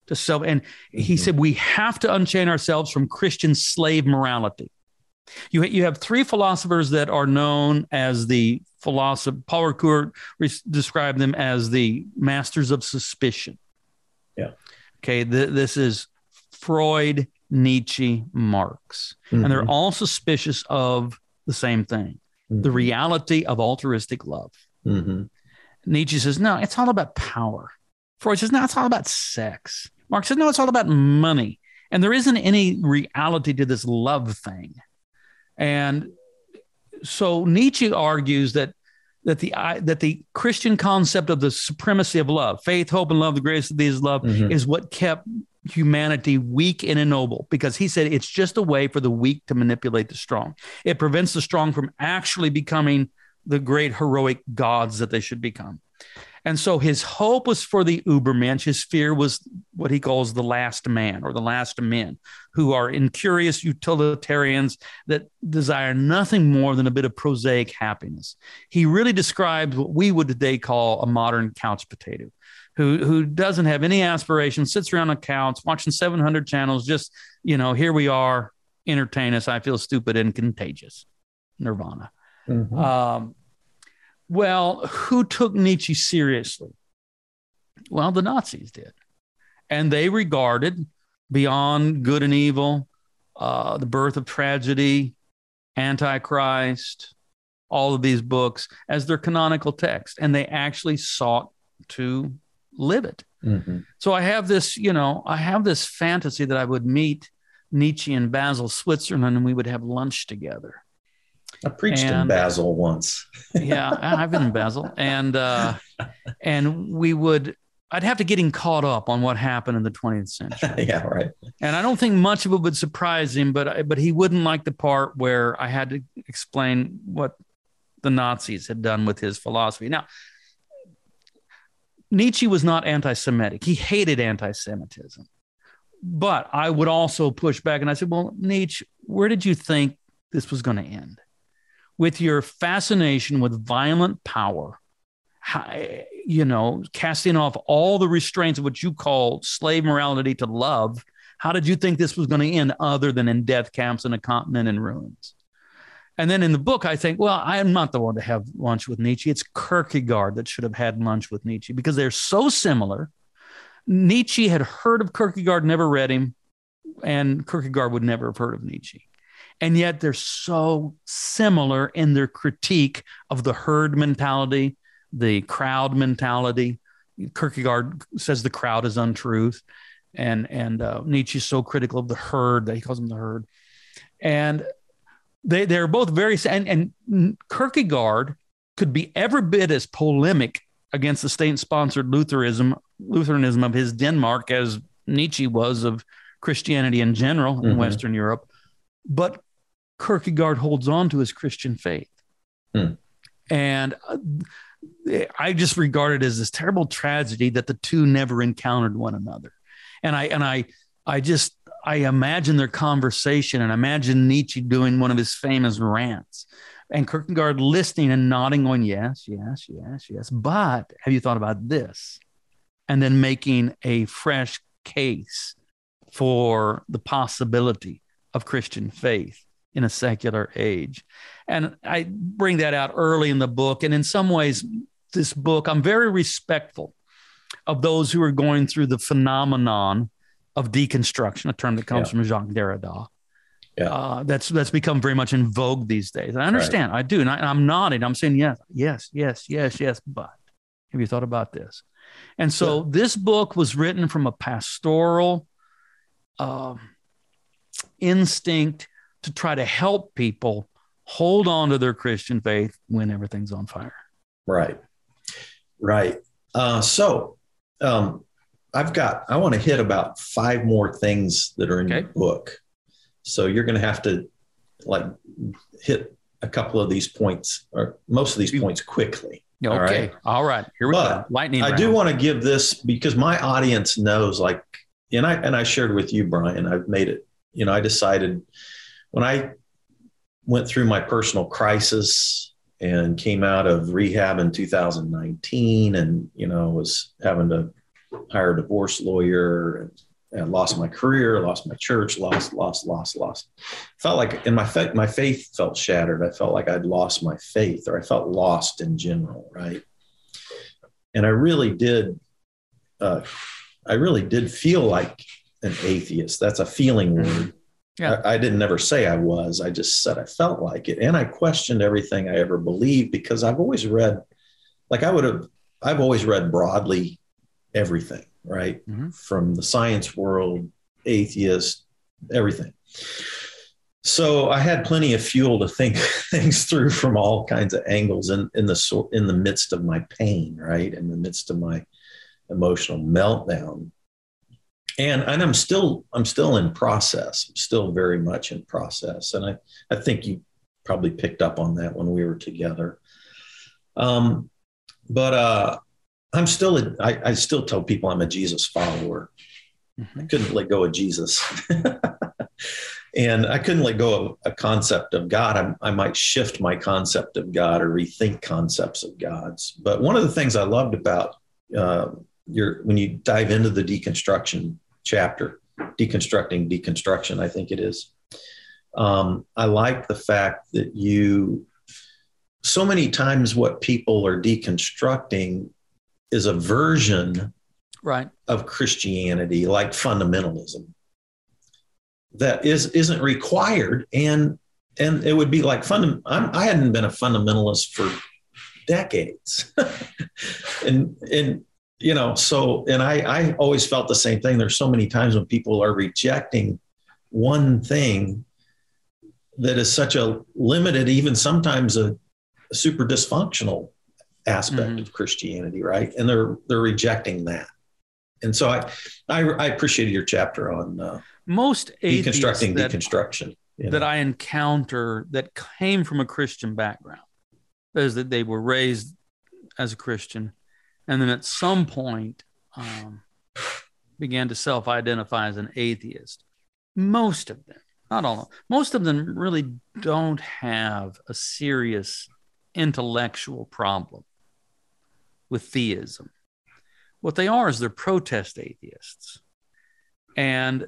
to self and he Mhm. said we have to unchain ourselves from christian slave morality you, you have three philosophers that are known as the philosopher paul ricoeur described them as the masters of suspicion Yeah. okay th- this is freud nietzsche marx and they're Mhm. all suspicious of the same thing the Mhm. reality of altruistic love. Mhm. Nietzsche says, no, it's all about power. Freud says, no, it's all about sex. Marx says, no, it's all about money. And there isn't any reality to this love thing. And so Nietzsche argues that that the that the Christian concept of the supremacy of love, faith, hope, and love, the greatest of these love, Mhm. is what kept humanity weak and ignoble because he said it's just a way for the weak to manipulate the strong. It prevents the strong from actually becoming the great heroic gods that they should become. And so his hope was for the Ubermensch. His fear was what he calls the last man or the last men, who are incurious utilitarians that desire nothing more than a bit of prosaic happiness. He really describes what we would today call a modern couch potato, who who doesn't have any aspirations, sits around a couch watching 700 channels, just you know, here we are, entertain us. I feel stupid and contagious. Nirvana. Mhm. Um, well, who took Nietzsche seriously? Well, the Nazis did. And they regarded Beyond Good and Evil, uh, The Birth of Tragedy, Antichrist, all of these books as their canonical text. And they actually sought to live it. Mhm. So I have this, you know, I have this fantasy that I would meet Nietzsche in Basel, Switzerland, and we would have lunch together I preached in And- Basel once. yeah, I've been in Basel, and uh, and we would. I'd have to get him caught up on what happened in the 20th century, yeah, right. and I don't think much of it would surprise him. But but he wouldn't like the part where I had to explain what the Nazis had done with his philosophy. Now, Nietzsche was not anti-Semitic; he hated anti-Semitism. But I would also push back, and I said, "Well, Nietzsche, where did you think this was going to end?" With your fascination with violent power, you know, casting off all the restraints of what you call slave morality to love, how did you think this was going to end other than in death camps and a continent in ruins? And then in the book, I think, well, I am not the one to have lunch with Nietzsche. It's Kierkegaard that should have had lunch with Nietzsche because they're so similar. Nietzsche had heard of Kierkegaard, never read him, and Kierkegaard would never have heard of Nietzsche and yet they're so similar in their critique of the herd mentality, the crowd mentality. Kierkegaard says the crowd is untruth, and and uh, Nietzsche is so critical of the herd that he calls them the herd, and they they're both very and and Kierkegaard could be every bit as polemic against the state-sponsored Lutheranism Lutheranism of his Denmark as Nietzsche was of Christianity in general in Mhm. Western Europe, but Kierkegaard holds on to his Christian faith. Hmm. And uh, I just regard it as this terrible tragedy that the two never encountered one another. And I and I I just I imagine their conversation and imagine Nietzsche doing one of his famous rants and Kierkegaard listening and nodding, on Yes, yes, yes, yes. But have you thought about this? And then making a fresh case for the possibility of Christian faith in a secular age. And I bring that out early in the book. And in some ways, this book, I'm very respectful of those who are going through the phenomenon of deconstruction, a term that comes Yeah. from Jacques Derrida. Yeah. Uh, that's that's become very much in vogue these days. I understand, I do, and, I, am nodding. I'm saying yes, yes, yes, yes, yes. But have you thought about this? And so this book was written from a pastoral um, instinct to try to help people hold on to their Christian faith when everything's on fire. Right. Right. Uh, so um, I've got, I want to hit about five more things that are in Okay. your book. So you're going to have to like hit a couple of these points or most of these points quickly. Okay. All right. All right. Here we But go. Lightning. I do want to give this because my audience knows like, and I, and I shared with you, Brian, I've made it you know, I decided when I went through my personal crisis and came out of rehab in 2019 and, you know, was having to hire a divorce lawyer and, and lost my career, lost my church, lost, lost, lost, lost. Felt like, in my faith, my faith felt shattered. I felt like I'd lost my faith, or I felt lost in general, right? And I really did, uh, I really did feel like an atheist. That's a feeling word. Yeah. I, I, didn't never say I was. I just said I felt like it. And I questioned everything I ever believed because I've always read, like I would have, I've always read broadly everything, right? Mm-hmm. From the science world, atheist, everything. So I had plenty of fuel to think things through from all kinds of angles in, in the in the midst of my pain, right? In the midst of my emotional meltdown and and I'm still I'm still in process. I'm still very much in process, and I I think you probably picked up on that when we were together. Um, but uh, I'm still a, I, I still tell people I'm a Jesus follower. Mm-hmm. I couldn't let go of Jesus, and I couldn't let go of a concept of God. I, I might shift my concept of God or rethink concepts of God's. But one of the things I loved about uh, your when you dive into the deconstruction chapter, deconstructing deconstruction, I think it is. Um, I like the fact that you, so many times, what people are deconstructing is a version right. of Christianity, like fundamentalism, that is isn't required, and and it would be like fund. I hadn't been a fundamentalist for decades, and and you know, so, and I, I always felt the same thing. There's so many times when people are rejecting one thing that is such a limited, even sometimes a, a super dysfunctional aspect mm-hmm. of Christianity, right? And they're they're rejecting that. And so I I, I appreciated your chapter on uh, most deconstructing that, deconstruction you know? that I encounter that came from a Christian background is that they were raised as a Christian and then at some point um, began to self-identify as an atheist. Most of them, not all, of them, most of them really don't have a serious intellectual problem with theism. What they are is they're protest atheists. And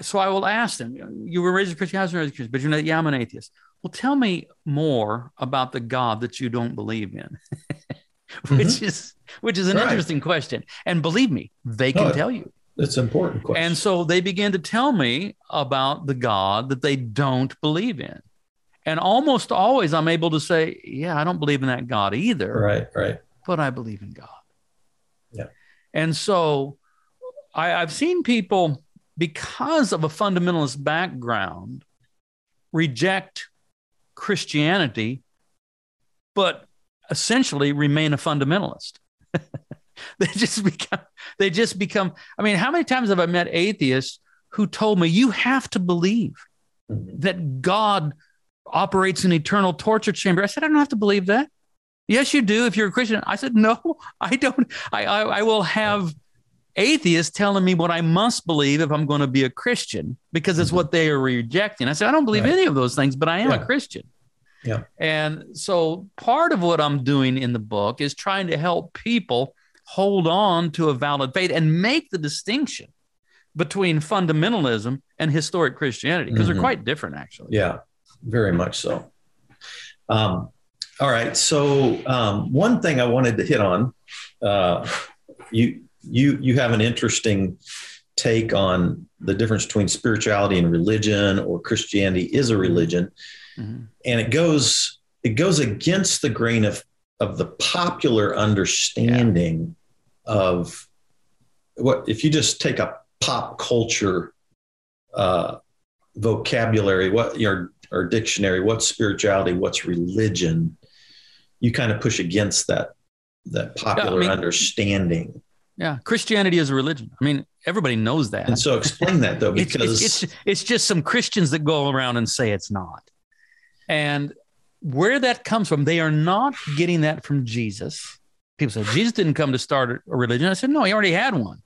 so I will ask them, you were raised a Christian, Christian, but you're not, yeah, I'm an atheist. Well, tell me more about the God that you don't believe in. which mm-hmm. is which is an right. interesting question. And believe me, they can no, tell you. It's important question. And so they began to tell me about the God that they don't believe in. And almost always I'm able to say, yeah, I don't believe in that God either. Right, right. But I believe in God. Yeah. And so I, I've seen people, because of a fundamentalist background, reject Christianity, but essentially remain a fundamentalist. they just become they just become I mean, how many times have I met atheists who told me you have to believe mm-hmm. that God operates an eternal torture chamber? I said, I don't have to believe that. Yes, you do if you're a Christian. I said, no, I don't. I, I, I will have atheists telling me what I must believe if I'm going to be a Christian because it's mm-hmm. what they are rejecting. I said, I don't believe right. any of those things, but I am yeah. a Christian. Yeah. And so part of what I'm doing in the book is trying to help people hold on to a valid faith and make the distinction between fundamentalism and historic Christianity because mm-hmm. they're quite different, actually. Yeah, very much so. Um, all right. So um, one thing I wanted to hit on, uh, you you you have an interesting take on the difference between spirituality and religion, or Christianity is a religion. Mm-hmm. And it goes it goes against the grain of of the popular understanding yeah. of what if you just take a pop culture uh, vocabulary, what your or dictionary, what's spirituality, what's religion, you kind of push against that that popular yeah, I mean, understanding. Yeah, Christianity is a religion. I mean, everybody knows that. And so explain that though, because it's, it's, it's, just some Christians that go around and say it's not. And where that comes from, they are not getting that from Jesus. People say Jesus didn't come to start a religion. I said, no, he already had one.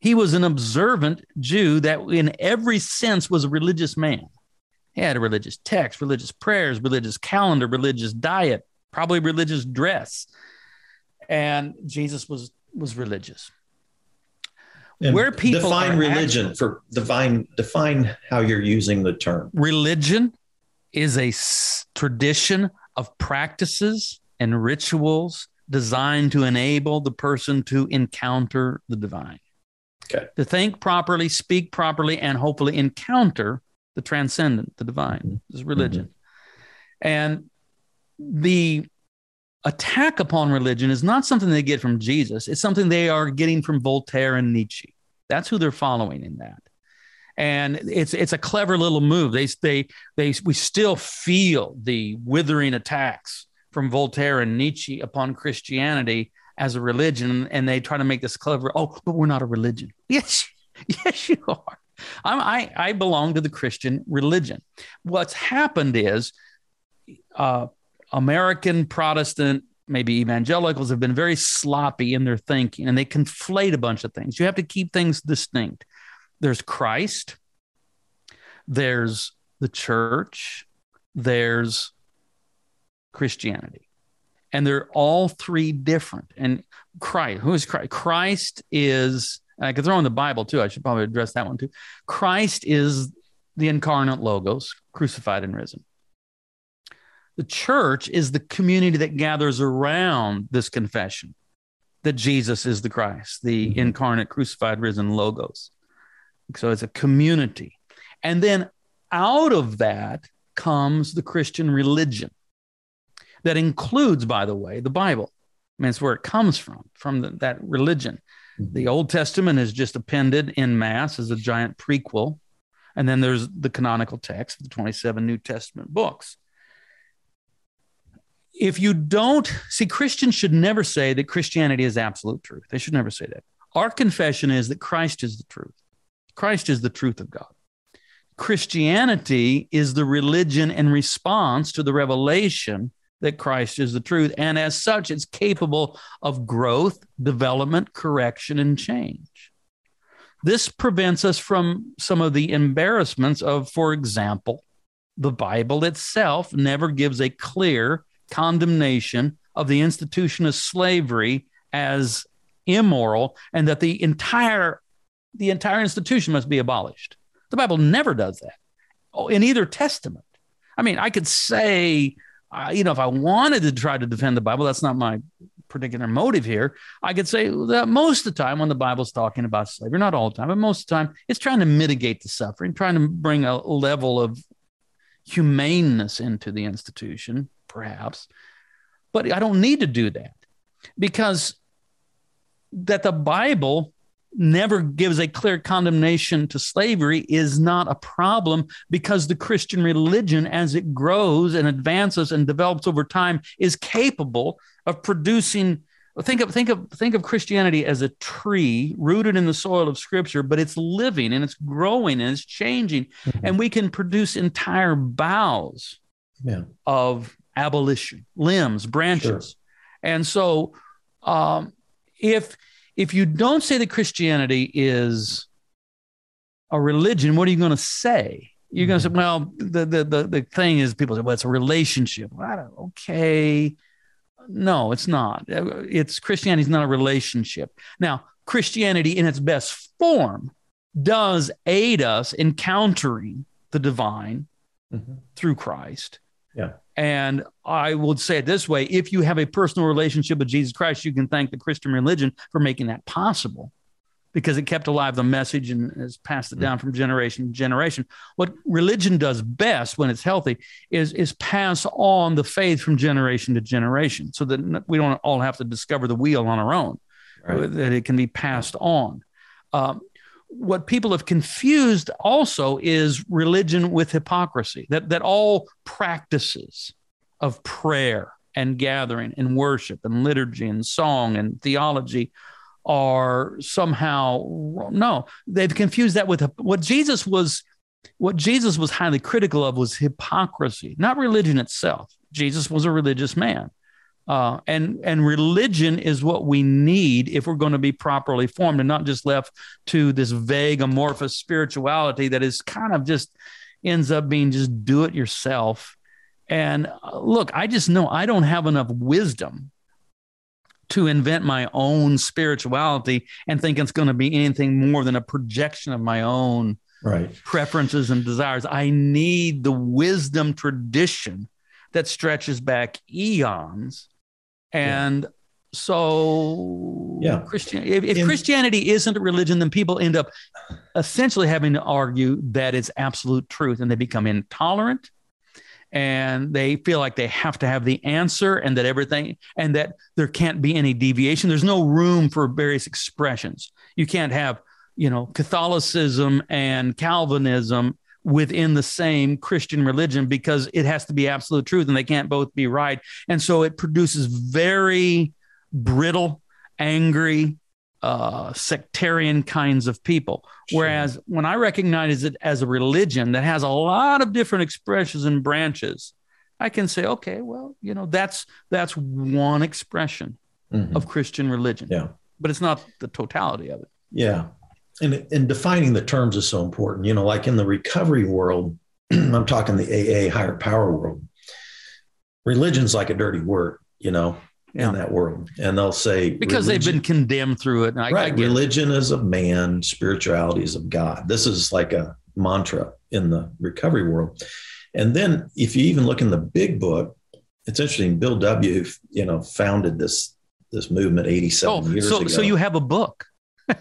He was an observant Jew that, in every sense, was a religious man. He had a religious text, religious prayers, religious calendar, religious diet, probably religious dress. And Jesus was was religious. And Where people define religion actually- for define define how you're using the term. Religion is a s- tradition of practices and rituals designed to enable the person to encounter the divine. Okay. To think properly, speak properly, and hopefully encounter the transcendent, the divine. This is religion. And the attack upon religion is not something they get from Jesus, it's something they are getting from Voltaire and Nietzsche. That's who they're following in that. And it's it's a clever little move. They they they we still feel the withering attacks from Voltaire and Nietzsche upon Christianity as a religion, and they try to make this clever. Oh, but we're not a religion. Yes, yes, you are. I'm, I I belong to the Christian religion. What's happened is, uh, American Protestant, maybe evangelicals, have been very sloppy in their thinking, and they conflate a bunch of things. You have to keep things distinct. There's Christ. There's the church. There's Christianity. And they're all three different. And Christ, who is Christ? Christ is, I could throw in the Bible too. I should probably address that one too. Christ is the incarnate logos, crucified and risen. The church is the community that gathers around this confession that Jesus is the Christ, the Mhm. incarnate, crucified, risen logos. So it's a community. And then out of that comes the Christian religion that includes, by the way, the Bible. I mean, it's where it comes from, from the, that religion. Mm-hmm. The Old Testament is just appended in mass as a giant prequel. And then there's the canonical text, the 27 New Testament books. If you don't see, Christians should never say that Christianity is absolute truth. They should never say that. Our confession is that Christ is the truth. Christ is the truth of God. Christianity is the religion in response to the revelation that Christ is the truth. And as such, it's capable of growth, development, correction, and change. This prevents us from some of the embarrassments of, for example, the Bible itself never gives a clear condemnation of the institution of slavery as immoral and that the entire the entire institution must be abolished. The Bible never does that. Oh, in either testament. I mean, I could say, uh, you know, if I wanted to try to defend the Bible, that's not my particular motive here. I could say that most of the time when the Bible's talking about slavery, not all the time, but most of the time, it's trying to mitigate the suffering, trying to bring a level of humaneness into the institution, perhaps. But I don't need to do that because that the Bible never gives a clear condemnation to slavery is not a problem because the Christian religion, as it grows and advances and develops over time, is capable of producing. Think of think of think of Christianity as a tree rooted in the soil of Scripture, but it's living and it's growing and it's changing, and we can produce entire boughs Yeah. of abolition, limbs, branches. And so, um, if if you don't say that Christianity is a religion, what are you going to say? You're going to say, well, the, the the the thing is, people say, well, it's a relationship. Well, I don't, okay, no, it's not. It's Christianity is not a relationship. Now, Christianity in its best form does aid us in encountering the divine Mhm. through Christ. Yeah. And I would say it this way if you have a personal relationship with Jesus Christ, you can thank the Christian religion for making that possible because it kept alive the message and has passed it down from generation to generation. What religion does best when it's healthy is, is pass on the faith from generation to generation so that we don't all have to discover the wheel on our own, Right. that it can be passed on. Um, what people have confused also is religion with hypocrisy that that all practices of prayer and gathering and worship and liturgy and song and theology are somehow wrong. no they've confused that with what jesus was what jesus was highly critical of was hypocrisy not religion itself jesus was a religious man Uh, and and religion is what we need if we're going to be properly formed and not just left to this vague amorphous spirituality that is kind of just ends up being just do it yourself. And uh, look, I just know I don't have enough wisdom to invent my own spirituality and think it's going to be anything more than a projection of my own right. preferences and desires. I need the wisdom tradition that stretches back eons and yeah. so, yeah, Christian. If, if In, Christianity isn't a religion, then people end up essentially having to argue that it's absolute truth, and they become intolerant, and they feel like they have to have the answer, and that everything, and that there can't be any deviation. There's no room for various expressions. You can't have, you know, Catholicism and Calvinism within the same Christian religion because it has to be absolute truth and they can't both be right. And so it produces very brittle, angry, uh, sectarian kinds of people. Sure. Whereas when I recognize it as a religion that has a lot of different expressions and branches, I can say, okay, well, you know, that's that's one expression mm-hmm. of Christian religion. Yeah. But it's not the totality of it. Yeah and, and defining the terms is so important. You know, like in the recovery world, I'm talking the AA higher power world. Religion's like a dirty word, you know, yeah. in that world. And they'll say because religion, they've been condemned through it. I, right. I religion is of man, spirituality is of God. This is like a mantra in the recovery world. And then if you even look in the big book, it's interesting. Bill W. You know, founded this this movement 87 oh, years so, ago. So you have a book.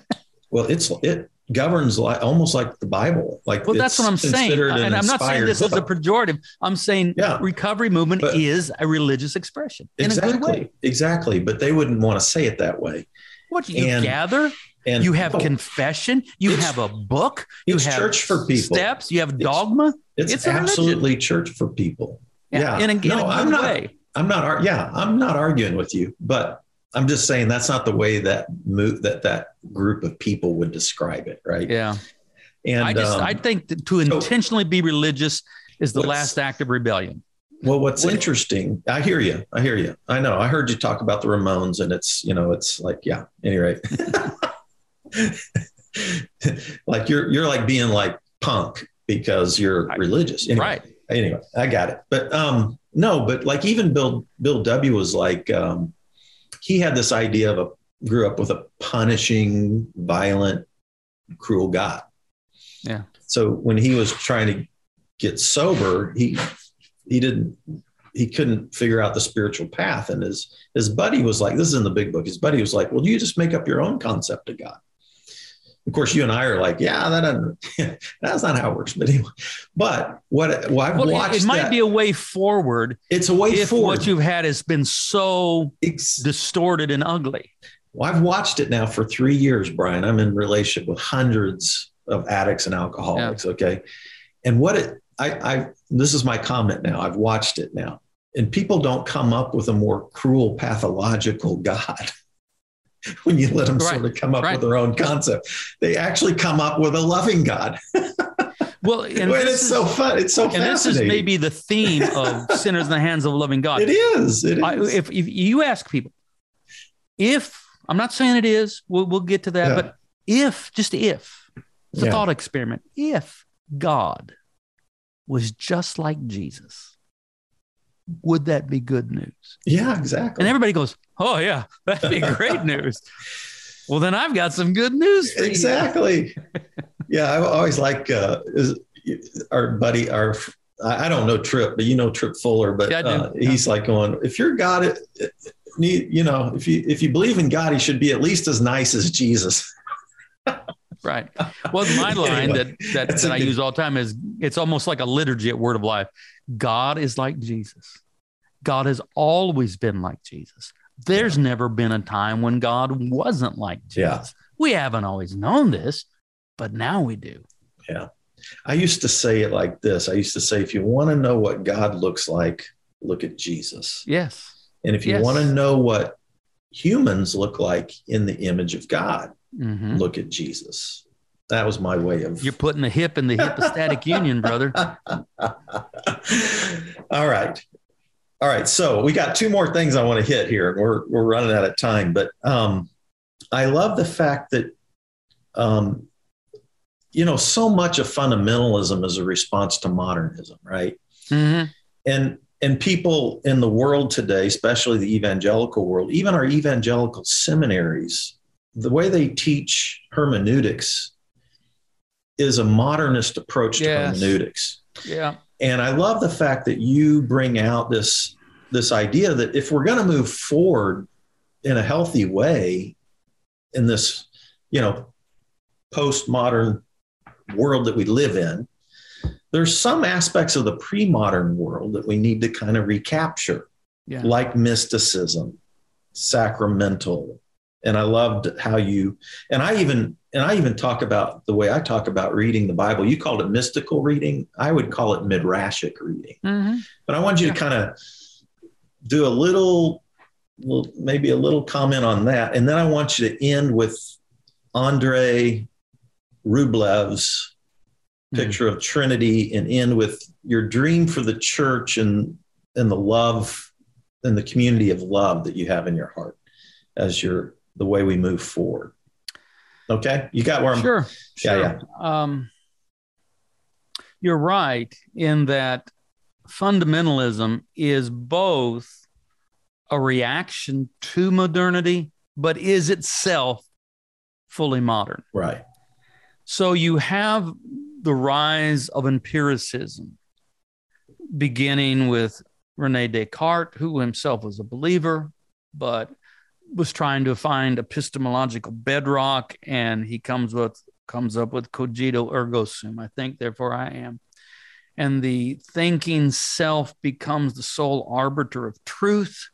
Well, it's it governs like almost like the Bible. Like well, that's what I'm saying, and I'm not saying this book. is a pejorative. I'm saying yeah. recovery movement but is a religious expression exactly, in a good way. Exactly, but they wouldn't want to say it that way. What you and, gather? And you have oh, confession. You have a book. You have church for people. Steps. You have dogma. It's, it's, it's absolutely church for people. Yeah, yeah. in a, in no, a I'm way. Not, I'm not. Yeah, I'm not arguing with you, but I'm just saying that's not the way that move that that group of people would describe it, right? Yeah. And I just um, I think to intentionally be religious is the last act of rebellion. Well, what's what, interesting, I hear you. I hear you. I know. I heard you talk about the Ramones, and it's you know, it's like yeah. Anyway, like you're you're like being like punk because you're religious, anyway, right? Anyway, I got it. But um, no, but like even Bill Bill W was like um, he had this idea of a grew up with a punishing, violent, cruel God. Yeah. So when he was trying to get sober, he he didn't he couldn't figure out the spiritual path. And his his buddy was like, this is in the big book. His buddy was like, well, you just make up your own concept of God. Of course, you and I are like, yeah, that that's not how it works. But anyway, but what well, I've well, watched it might that, be a way forward. It's a way if forward. What you've had has been so it's, distorted and ugly. Well, I've watched it now for three years, Brian. I'm in relationship with hundreds of addicts and alcoholics. Yeah. Okay, and what it I, I this is my comment now. I've watched it now, and people don't come up with a more cruel, pathological God. when you let them right. sort of come up right. with their own concept. They actually come up with a loving God. Well, and it's is, so fun. It's so and this is maybe the theme of sinners in the hands of a loving God. It is. It is. I, if, if you ask people, if I'm not saying it is, we'll, we'll get to that, yeah. but if, just if, it's a yeah. thought experiment. If God was just like Jesus, would that be good news? Yeah, exactly. And everybody goes, Oh, yeah, that'd be great news. Well, then I've got some good news. exactly. yeah, I always like uh, our buddy, our I don't know Tripp, but you know Tripp Fuller, but yeah, uh, he's like going, if you're God, you know, if you if you believe in God, he should be at least as nice as Jesus. right. Well, my line anyway, that that, that I use all the time is it's almost like a liturgy at Word of Life. God is like Jesus. God has always been like Jesus. There's yeah. never been a time when God wasn't like Jesus. Yeah. We haven't always known this, but now we do. Yeah. I used to say it like this I used to say, if you want to know what God looks like, look at Jesus. Yes. And if you yes. want to know what humans look like in the image of God, mm-hmm. look at Jesus. That was my way of. You're putting the hip in the hypostatic union, brother. All right. All right, so we got two more things I want to hit here. We're we're running out of time, but um, I love the fact that um, you know so much of fundamentalism is a response to modernism, right? Mm-hmm. And and people in the world today, especially the evangelical world, even our evangelical seminaries, the way they teach hermeneutics is a modernist approach to Yes. hermeneutics. Yeah. And I love the fact that you bring out this this idea that if we're going to move forward in a healthy way in this, you know, postmodern world that we live in, there's some aspects of the pre-modern world that we need to kind of recapture, Yeah. like mysticism, sacramental. And I loved how you and I even and I even talk about the way I talk about reading the Bible. You called it mystical reading. I would call it midrashic reading. Mm-hmm. But I want you to kind of do a little, little, maybe a little comment on that. And then I want you to end with Andrei Rublev's Mhm. picture of Trinity and end with your dream for the church and, and the love and the community of love that you have in your heart as your the way we move forward. Okay, you got where I'm. Sure. Yeah, Sure. Um, you're right in that fundamentalism is both a reaction to modernity, but is itself fully modern. Right. So you have the rise of empiricism, beginning with Rene Descartes, who himself was a believer, but was trying to find epistemological bedrock, and he comes with comes up with cogito ergo sum. I think, therefore I am. And the thinking self becomes the sole arbiter of truth.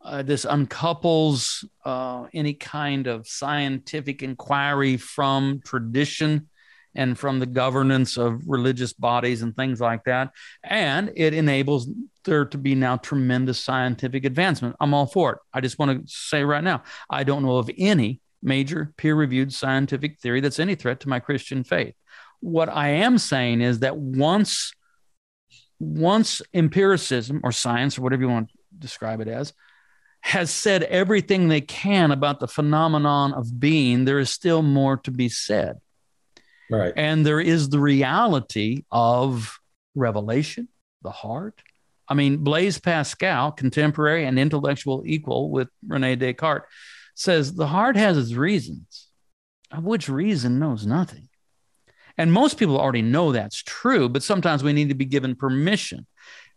Uh, this uncouples uh, any kind of scientific inquiry from tradition and from the governance of religious bodies and things like that. And it enables there to be now tremendous scientific advancement. I'm all for it. I just want to say right now, I don't know of any major peer reviewed scientific theory that's any threat to my Christian faith. What I am saying is that once once empiricism or science or whatever you want to describe it as has said everything they can about the phenomenon of being, there is still more to be said. Right. And there is the reality of revelation, the heart. I mean, Blaise Pascal, contemporary and intellectual equal with Rene Descartes, says the heart has its reasons, of which reason knows nothing. And most people already know that's true, but sometimes we need to be given permission.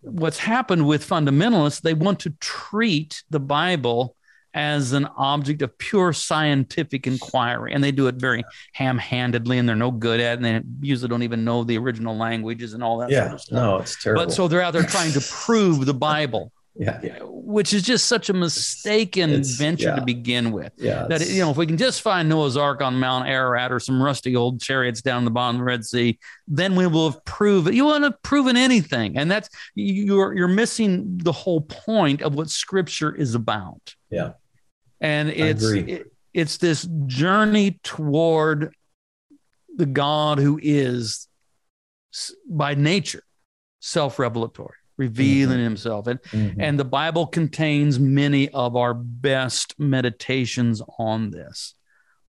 What's happened with fundamentalists, they want to treat the Bible as an object of pure scientific inquiry, and they do it very ham handedly, and they're no good at it, and they usually don't even know the original languages and all that sort Yeah. of stuff. No, it's terrible. But so they're out there trying to prove the Bible, yeah. Yeah. which is just such a mistaken It's- venture yeah. to begin with Yeah. that you know if we can just find Noah's Ark on Mount Ararat or some rusty old chariots down the bottom of the Red Sea, then we will have proven you won't have proven anything, and that's you're you're missing the whole point of what Scripture is about. Yeah. And it's it- it's this journey toward the God who is by nature self-revelatory, revealing Himself, and Mhm. and the Bible contains many of our best meditations on this.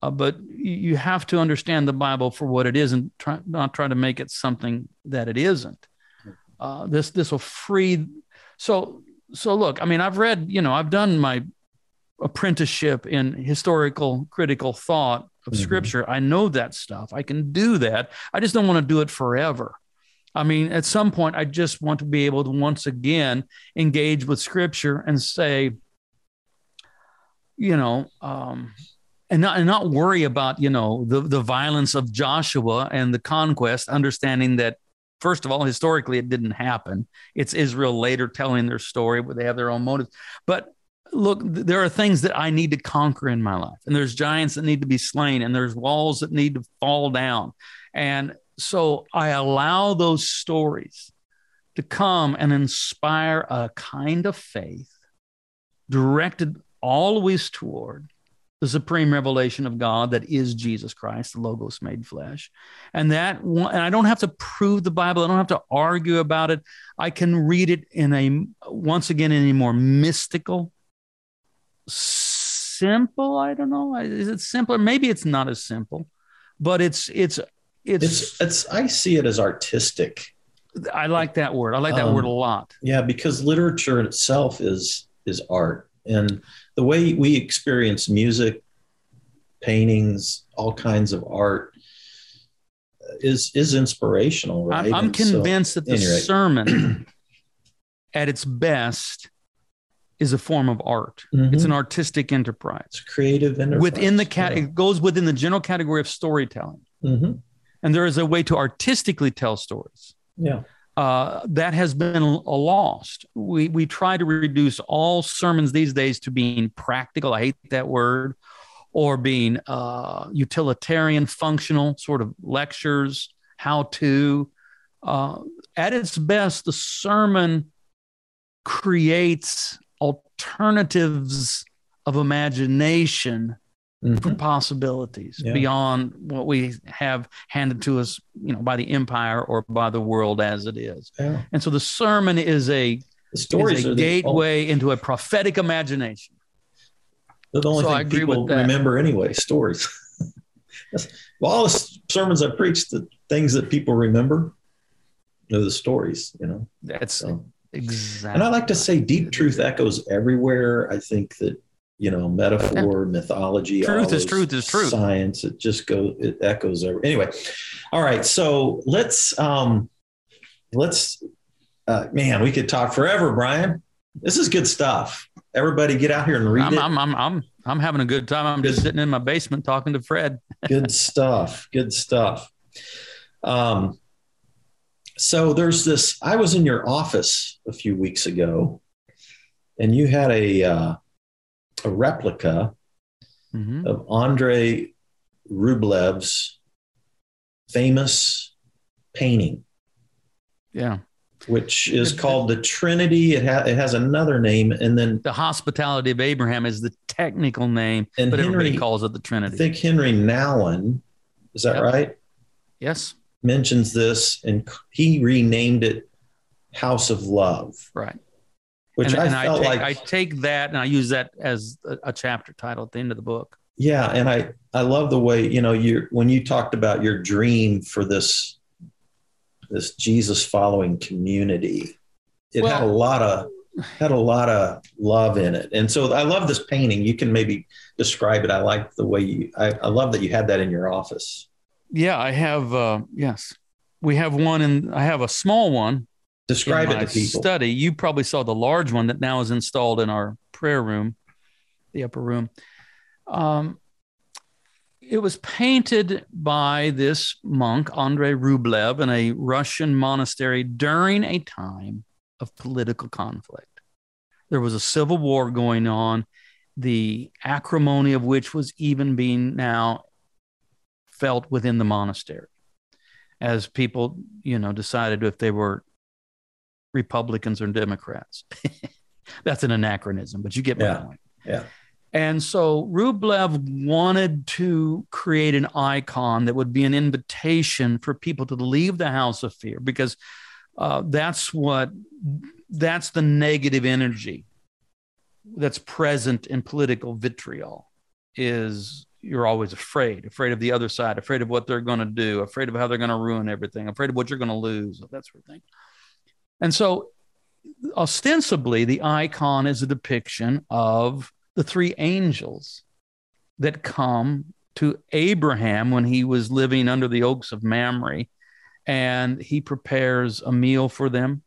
Uh, but you you have to understand the Bible for what it is and try, not try to make it something that it isn't. Uh, this this will free. So so look, I mean, I've read, you know, I've done my apprenticeship in historical critical thought of Mhm. Scripture. I know that stuff. I can do that. I just don't want to do it forever. I mean, at some point, I just want to be able to once again engage with Scripture and say, you know, um, and not and not worry about you know the the violence of Joshua and the conquest, understanding that first of all, historically, it didn't happen. It's Israel later telling their story, but they have their own motives. But look, there are things that I need to conquer in my life, and there's giants that need to be slain, and there's walls that need to fall down, and so I allow those stories to come and inspire a kind of faith directed always toward the supreme revelation of God that is Jesus Christ, the Logos made flesh. And that and I don't have to prove the Bible. I don't have to argue about it. I can read it in a once again in a more mystical, simple. I don't know. Is it simpler? Maybe it's not as simple, but it's it's it's it's, it's I see it as artistic. I like that word. I like that um, word a lot. Yeah, because literature itself is is art, and the way we experience music, paintings, all kinds of art is is inspirational. Right? I'm, I'm convinced so, that the sermon, at its best, is a form of art. Mm-hmm. It's an artistic enterprise. It's creative enterprise. Within the cat, yeah. it goes within the general category of storytelling. Mm-hmm. And there is a way to artistically tell stories. Yeah. Uh, that has been a lost. We we try to reduce all sermons these days to being practical. I hate that word, or being uh, utilitarian, functional sort of lectures, how to. Uh, at its best, the sermon creates alternatives of imagination mm-hmm. for possibilities yeah. beyond what we have handed to us, you know, by the empire or by the world as it is. Yeah. And so the sermon is a the stories is a gateway the, into a prophetic imagination. They're the only so thing people remember anyway, stories. well, all the sermons I preached, the things that people remember are the stories, you know. That's so. Exactly. And I like to say deep truth echoes everywhere. I think that, you know, metaphor, yeah. mythology, truth is truth is truth. Science, it just goes, it echoes everywhere. Anyway. All right. So let's, um, let's, uh, man, we could talk forever, Brian. This is good stuff. Everybody get out here and read I'm, it. I'm, I'm, I'm, I'm having a good time. I'm good. just sitting in my basement talking to Fred. good stuff. Good stuff. Um, so there's this. I was in your office a few weeks ago, and you had a uh, a replica mm-hmm. of Andrei Rublev's famous painting. Yeah. Which is called the Trinity. It, ha- it has another name, and then the Hospitality of Abraham is the technical name, and but Henri, everybody calls it the Trinity. I think Henri Nouwen, is that yep. right? Yes mentions this and he renamed it House of Love. Right. Which and, I and felt I take, like I take that and I use that as a, a, chapter title at the end of the book. Yeah, and I I love the way you know you when you talked about your dream for this this Jesus following community. It well, had a lot of had a lot of love in it, and so I love this painting. You can maybe describe it. I like the way you. I, I love that you had that in your office yeah, I have. Uh, yes, we have one, and I have a small one. Describe it to people. Study. You probably saw the large one that now is installed in our prayer room, the upper room. Um, it was painted by this monk, Andrei Rublev, in a Russian monastery during a time of political conflict. There was a civil war going on, the acrimony of which was even being now felt within the monastery as people, you know, decided if they were Republicans or Democrats. That's an anachronism, but you get my yeah. point. Yeah. And so Rublev wanted to create an icon that would be an invitation for people to leave the house of fear because uh, that's what that's the negative energy that's present in political vitriol is you're always afraid, afraid of the other side, afraid of what they're going to do, afraid of how they're going to ruin everything, afraid of what you're going to lose, that sort of thing. And so, ostensibly, the icon is a depiction of the three angels that come to Abraham when he was living under the oaks of Mamre, and he prepares a meal for them.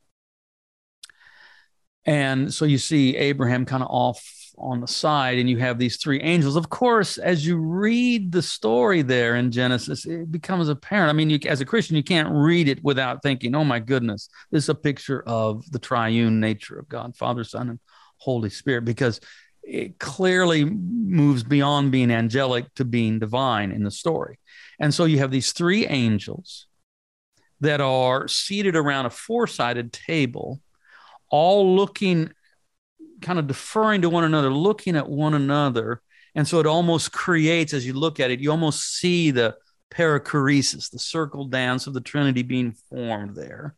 And so you see Abraham kind of off on the side and you have these three angels. Of course as you read the story there in genesis it becomes apparent. I mean you, as a christian you can't read it without thinking oh my goodness this is a picture of the triune nature of god father son and holy spirit because it clearly moves beyond being angelic to being divine in the story. And so you have these three angels that are seated around a four-sided table all looking kind of deferring to one another, looking at one another, And so it almost creates, as you look at it, you almost see the perichoresis, the circle dance of the Trinity being formed there.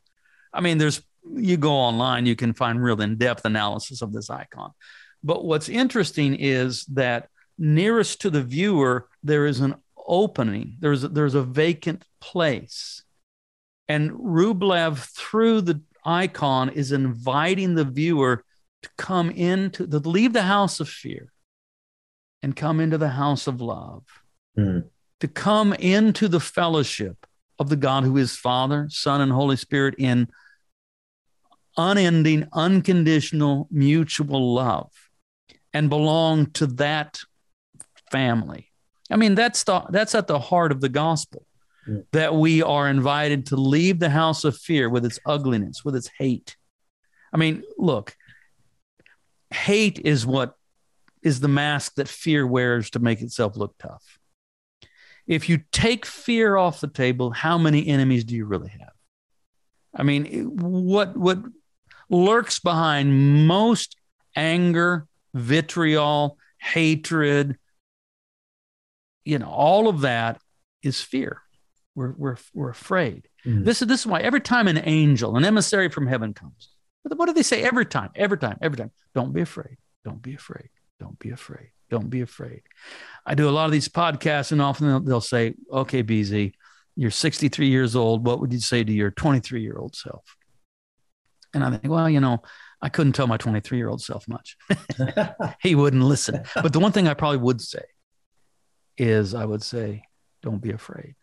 I mean, there's you go online, you can find real in-depth analysis of this icon. But what's interesting is that nearest to the viewer, there is an opening. There's there's a vacant place, and Rublev through the icon is inviting the viewer to come into to leave the house of fear and come into the house of love. Mm to come into the fellowship of the God who is Father, Son, and Holy Spirit in unending, unconditional, mutual love and belong to that family. I mean, that's the, that's at the heart of the gospel mm. that we are invited to leave the house of fear with its ugliness, with its hate. I mean, look, hate is what is the mask that fear wears to make itself look tough if you take fear off the table, how many enemies do you really have? I mean, what what lurks behind most anger, vitriol, hatred, you know, all of that is fear. We're we're we're afraid. Mm. This is this is why every time an angel, an emissary from heaven comes, what do they say every time? Every time, every time. Don't be afraid. Don't be afraid. Don't be afraid. Don't be afraid. I do a lot of these podcasts, and often they'll, they'll say, "Okay, BZ, you're 63 years old. What would you say to your 23 year old self?" And I think, well, you know, I couldn't tell my 23 year old self much. he wouldn't listen. But the one thing I probably would say is, I would say, "Don't be afraid,"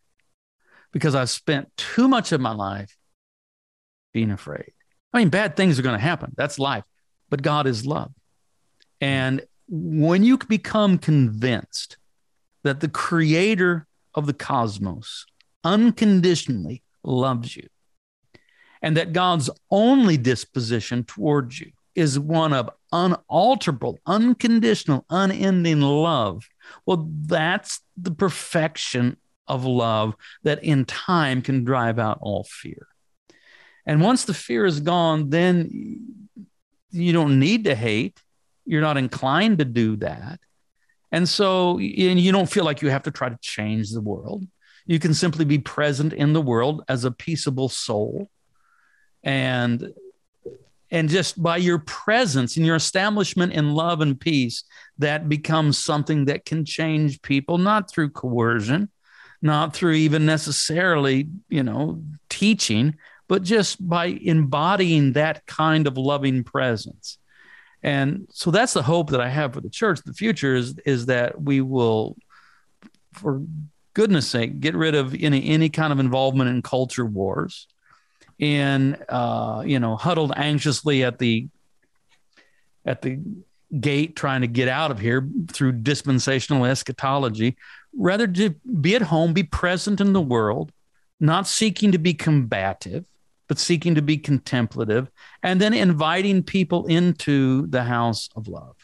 because I've spent too much of my life being afraid. I mean, bad things are going to happen. That's life. But God is love. And when you become convinced that the creator of the cosmos unconditionally loves you and that God's only disposition towards you is one of unalterable, unconditional, unending love. Well, that's the perfection of love that in time can drive out all fear. And once the fear is gone, then you don't need to hate. You're not inclined to do that. And so and you don't feel like you have to try to change the world. You can simply be present in the world as a peaceable soul. And and just by your presence and your establishment in love and peace, that becomes something that can change people, not through coercion, not through even necessarily, you know, teaching, but just by embodying that kind of loving presence. And so that's the hope that I have for the church. The future is is that we will, for goodness sake, get rid of any any kind of involvement in culture wars, and uh, you know, huddled anxiously at the at the gate trying to get out of here through dispensational eschatology rather to be at home be present in the world not seeking to be combative but seeking to be contemplative, and then inviting people into the house of love.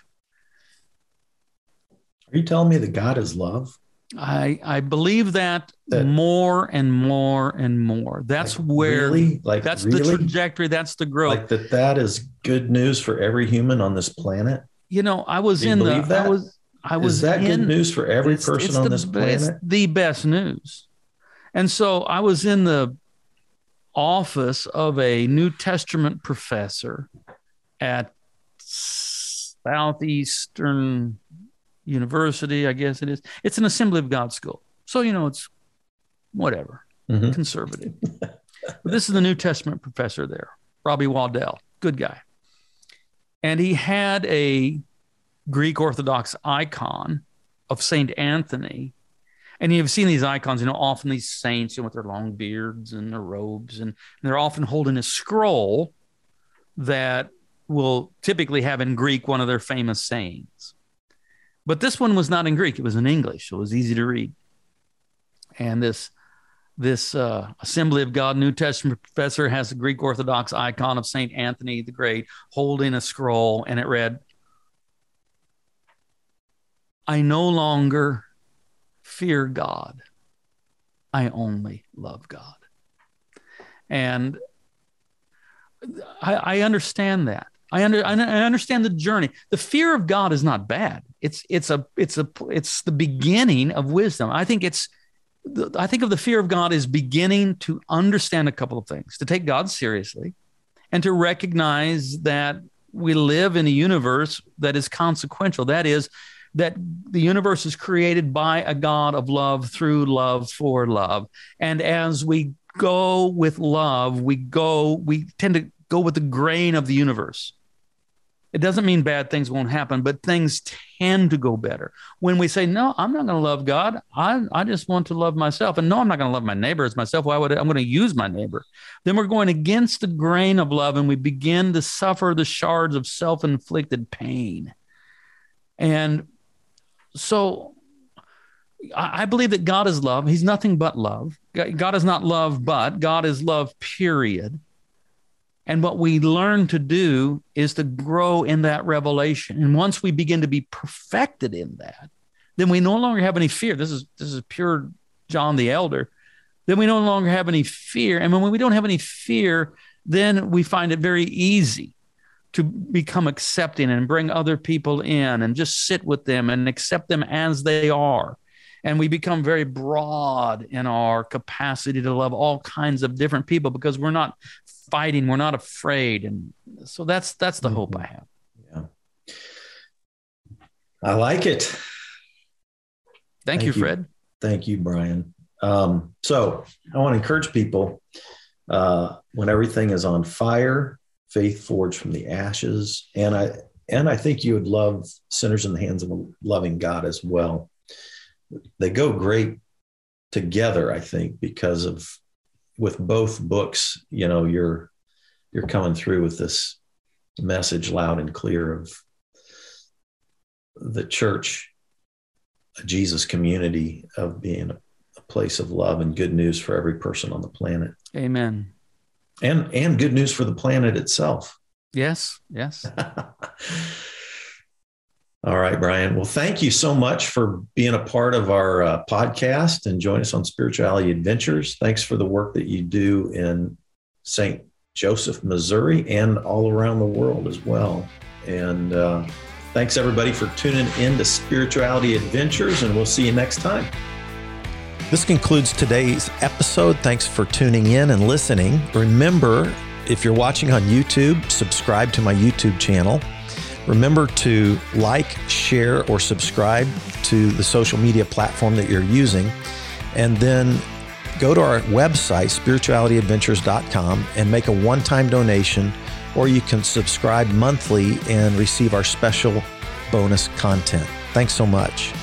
Are you telling me that God is love? I I believe that, that more and more and more. That's like where really? like that's really? the trajectory. That's the growth. Like that. That is good news for every human on this planet. You know, I was in the. That? I was. I was. Is that in, good news for every person it's on the, this planet? It's the best news. And so I was in the office of a New Testament professor at Southeastern University, I guess it is. It's an Assembly of God school. So, you know, it's whatever, mm-hmm. conservative. but this is the New Testament professor there, Robby Waddell, good guy. And he had a Greek Orthodox icon of St. Anthony and you've seen these icons, you know, often these saints, you know, with their long beards and their robes, and, and they're often holding a scroll that will typically have in Greek one of their famous sayings. But this one was not in Greek; it was in English, so it was easy to read. And this this uh, Assembly of God New Testament professor has a Greek Orthodox icon of Saint Anthony the Great holding a scroll, and it read, "I no longer fear God. I only love God. And I, I understand that. I, under, I understand the journey. The fear of God is not bad. It's it's a it's a it's the beginning of wisdom. I think it's I think of the fear of God as beginning to understand a couple of things, to take God seriously, and to recognize that we live in a universe that is consequential. That is, that the universe is created by a God of love through love for love. And as we go with love, we go, we tend to go with the grain of the universe. It doesn't mean bad things won't happen, but things tend to go better. When we say, no, I'm not going to love God. I, I just want to love myself. And no, I'm not going to love my neighbor as myself. Why would I, I'm going to use my neighbor? Then we're going against the grain of love and we begin to suffer the shards of self inflicted pain. And so I, believe that God is love. He's nothing but love. God is not love, but God is love, period. And what we learn to do is to grow in that revelation. And once we begin to be perfected in that, then we no longer have any fear. This is this is pure John the Elder. Then we no longer have any fear. And when we don't have any fear, then we find it very easy to become accepting and bring other people in and just sit with them and accept them as they are. And we become very broad in our capacity to love all kinds of different people because we're not fighting. We're not afraid, and so that's that's the mm-hmm. hope I have. Yeah, I like it. Thank, Thank you, Fred. Thank you, Brian. Um, so I want to encourage people uh, when everything is on fire, faith forged from the ashes, and I and I think you would love sinners in the hands of a loving God as well. They go great together, I think, because of with both books, you know, you're you're coming through with this message loud and clear of the church, a Jesus community of being a, place of love and good news for every person on the planet. Amen. And and good news for the planet itself. Yes, yes. All right, Brian. Well, thank you so much for being a part of our uh, podcast and join us on Spirituality Adventures. Thanks for the work that you do in St. Joseph, Missouri, and all around the world as well. And uh, thanks, everybody, for tuning in to Spirituality Adventures, and we'll see you next time. This concludes today's episode. Thanks for tuning in and listening. Remember, if you're watching on YouTube, subscribe to my YouTube channel. Remember to like, share, or subscribe to the social media platform that you're using. And then go to our website, spiritualityadventures.com, and make a one time donation, or you can subscribe monthly and receive our special bonus content. Thanks so much.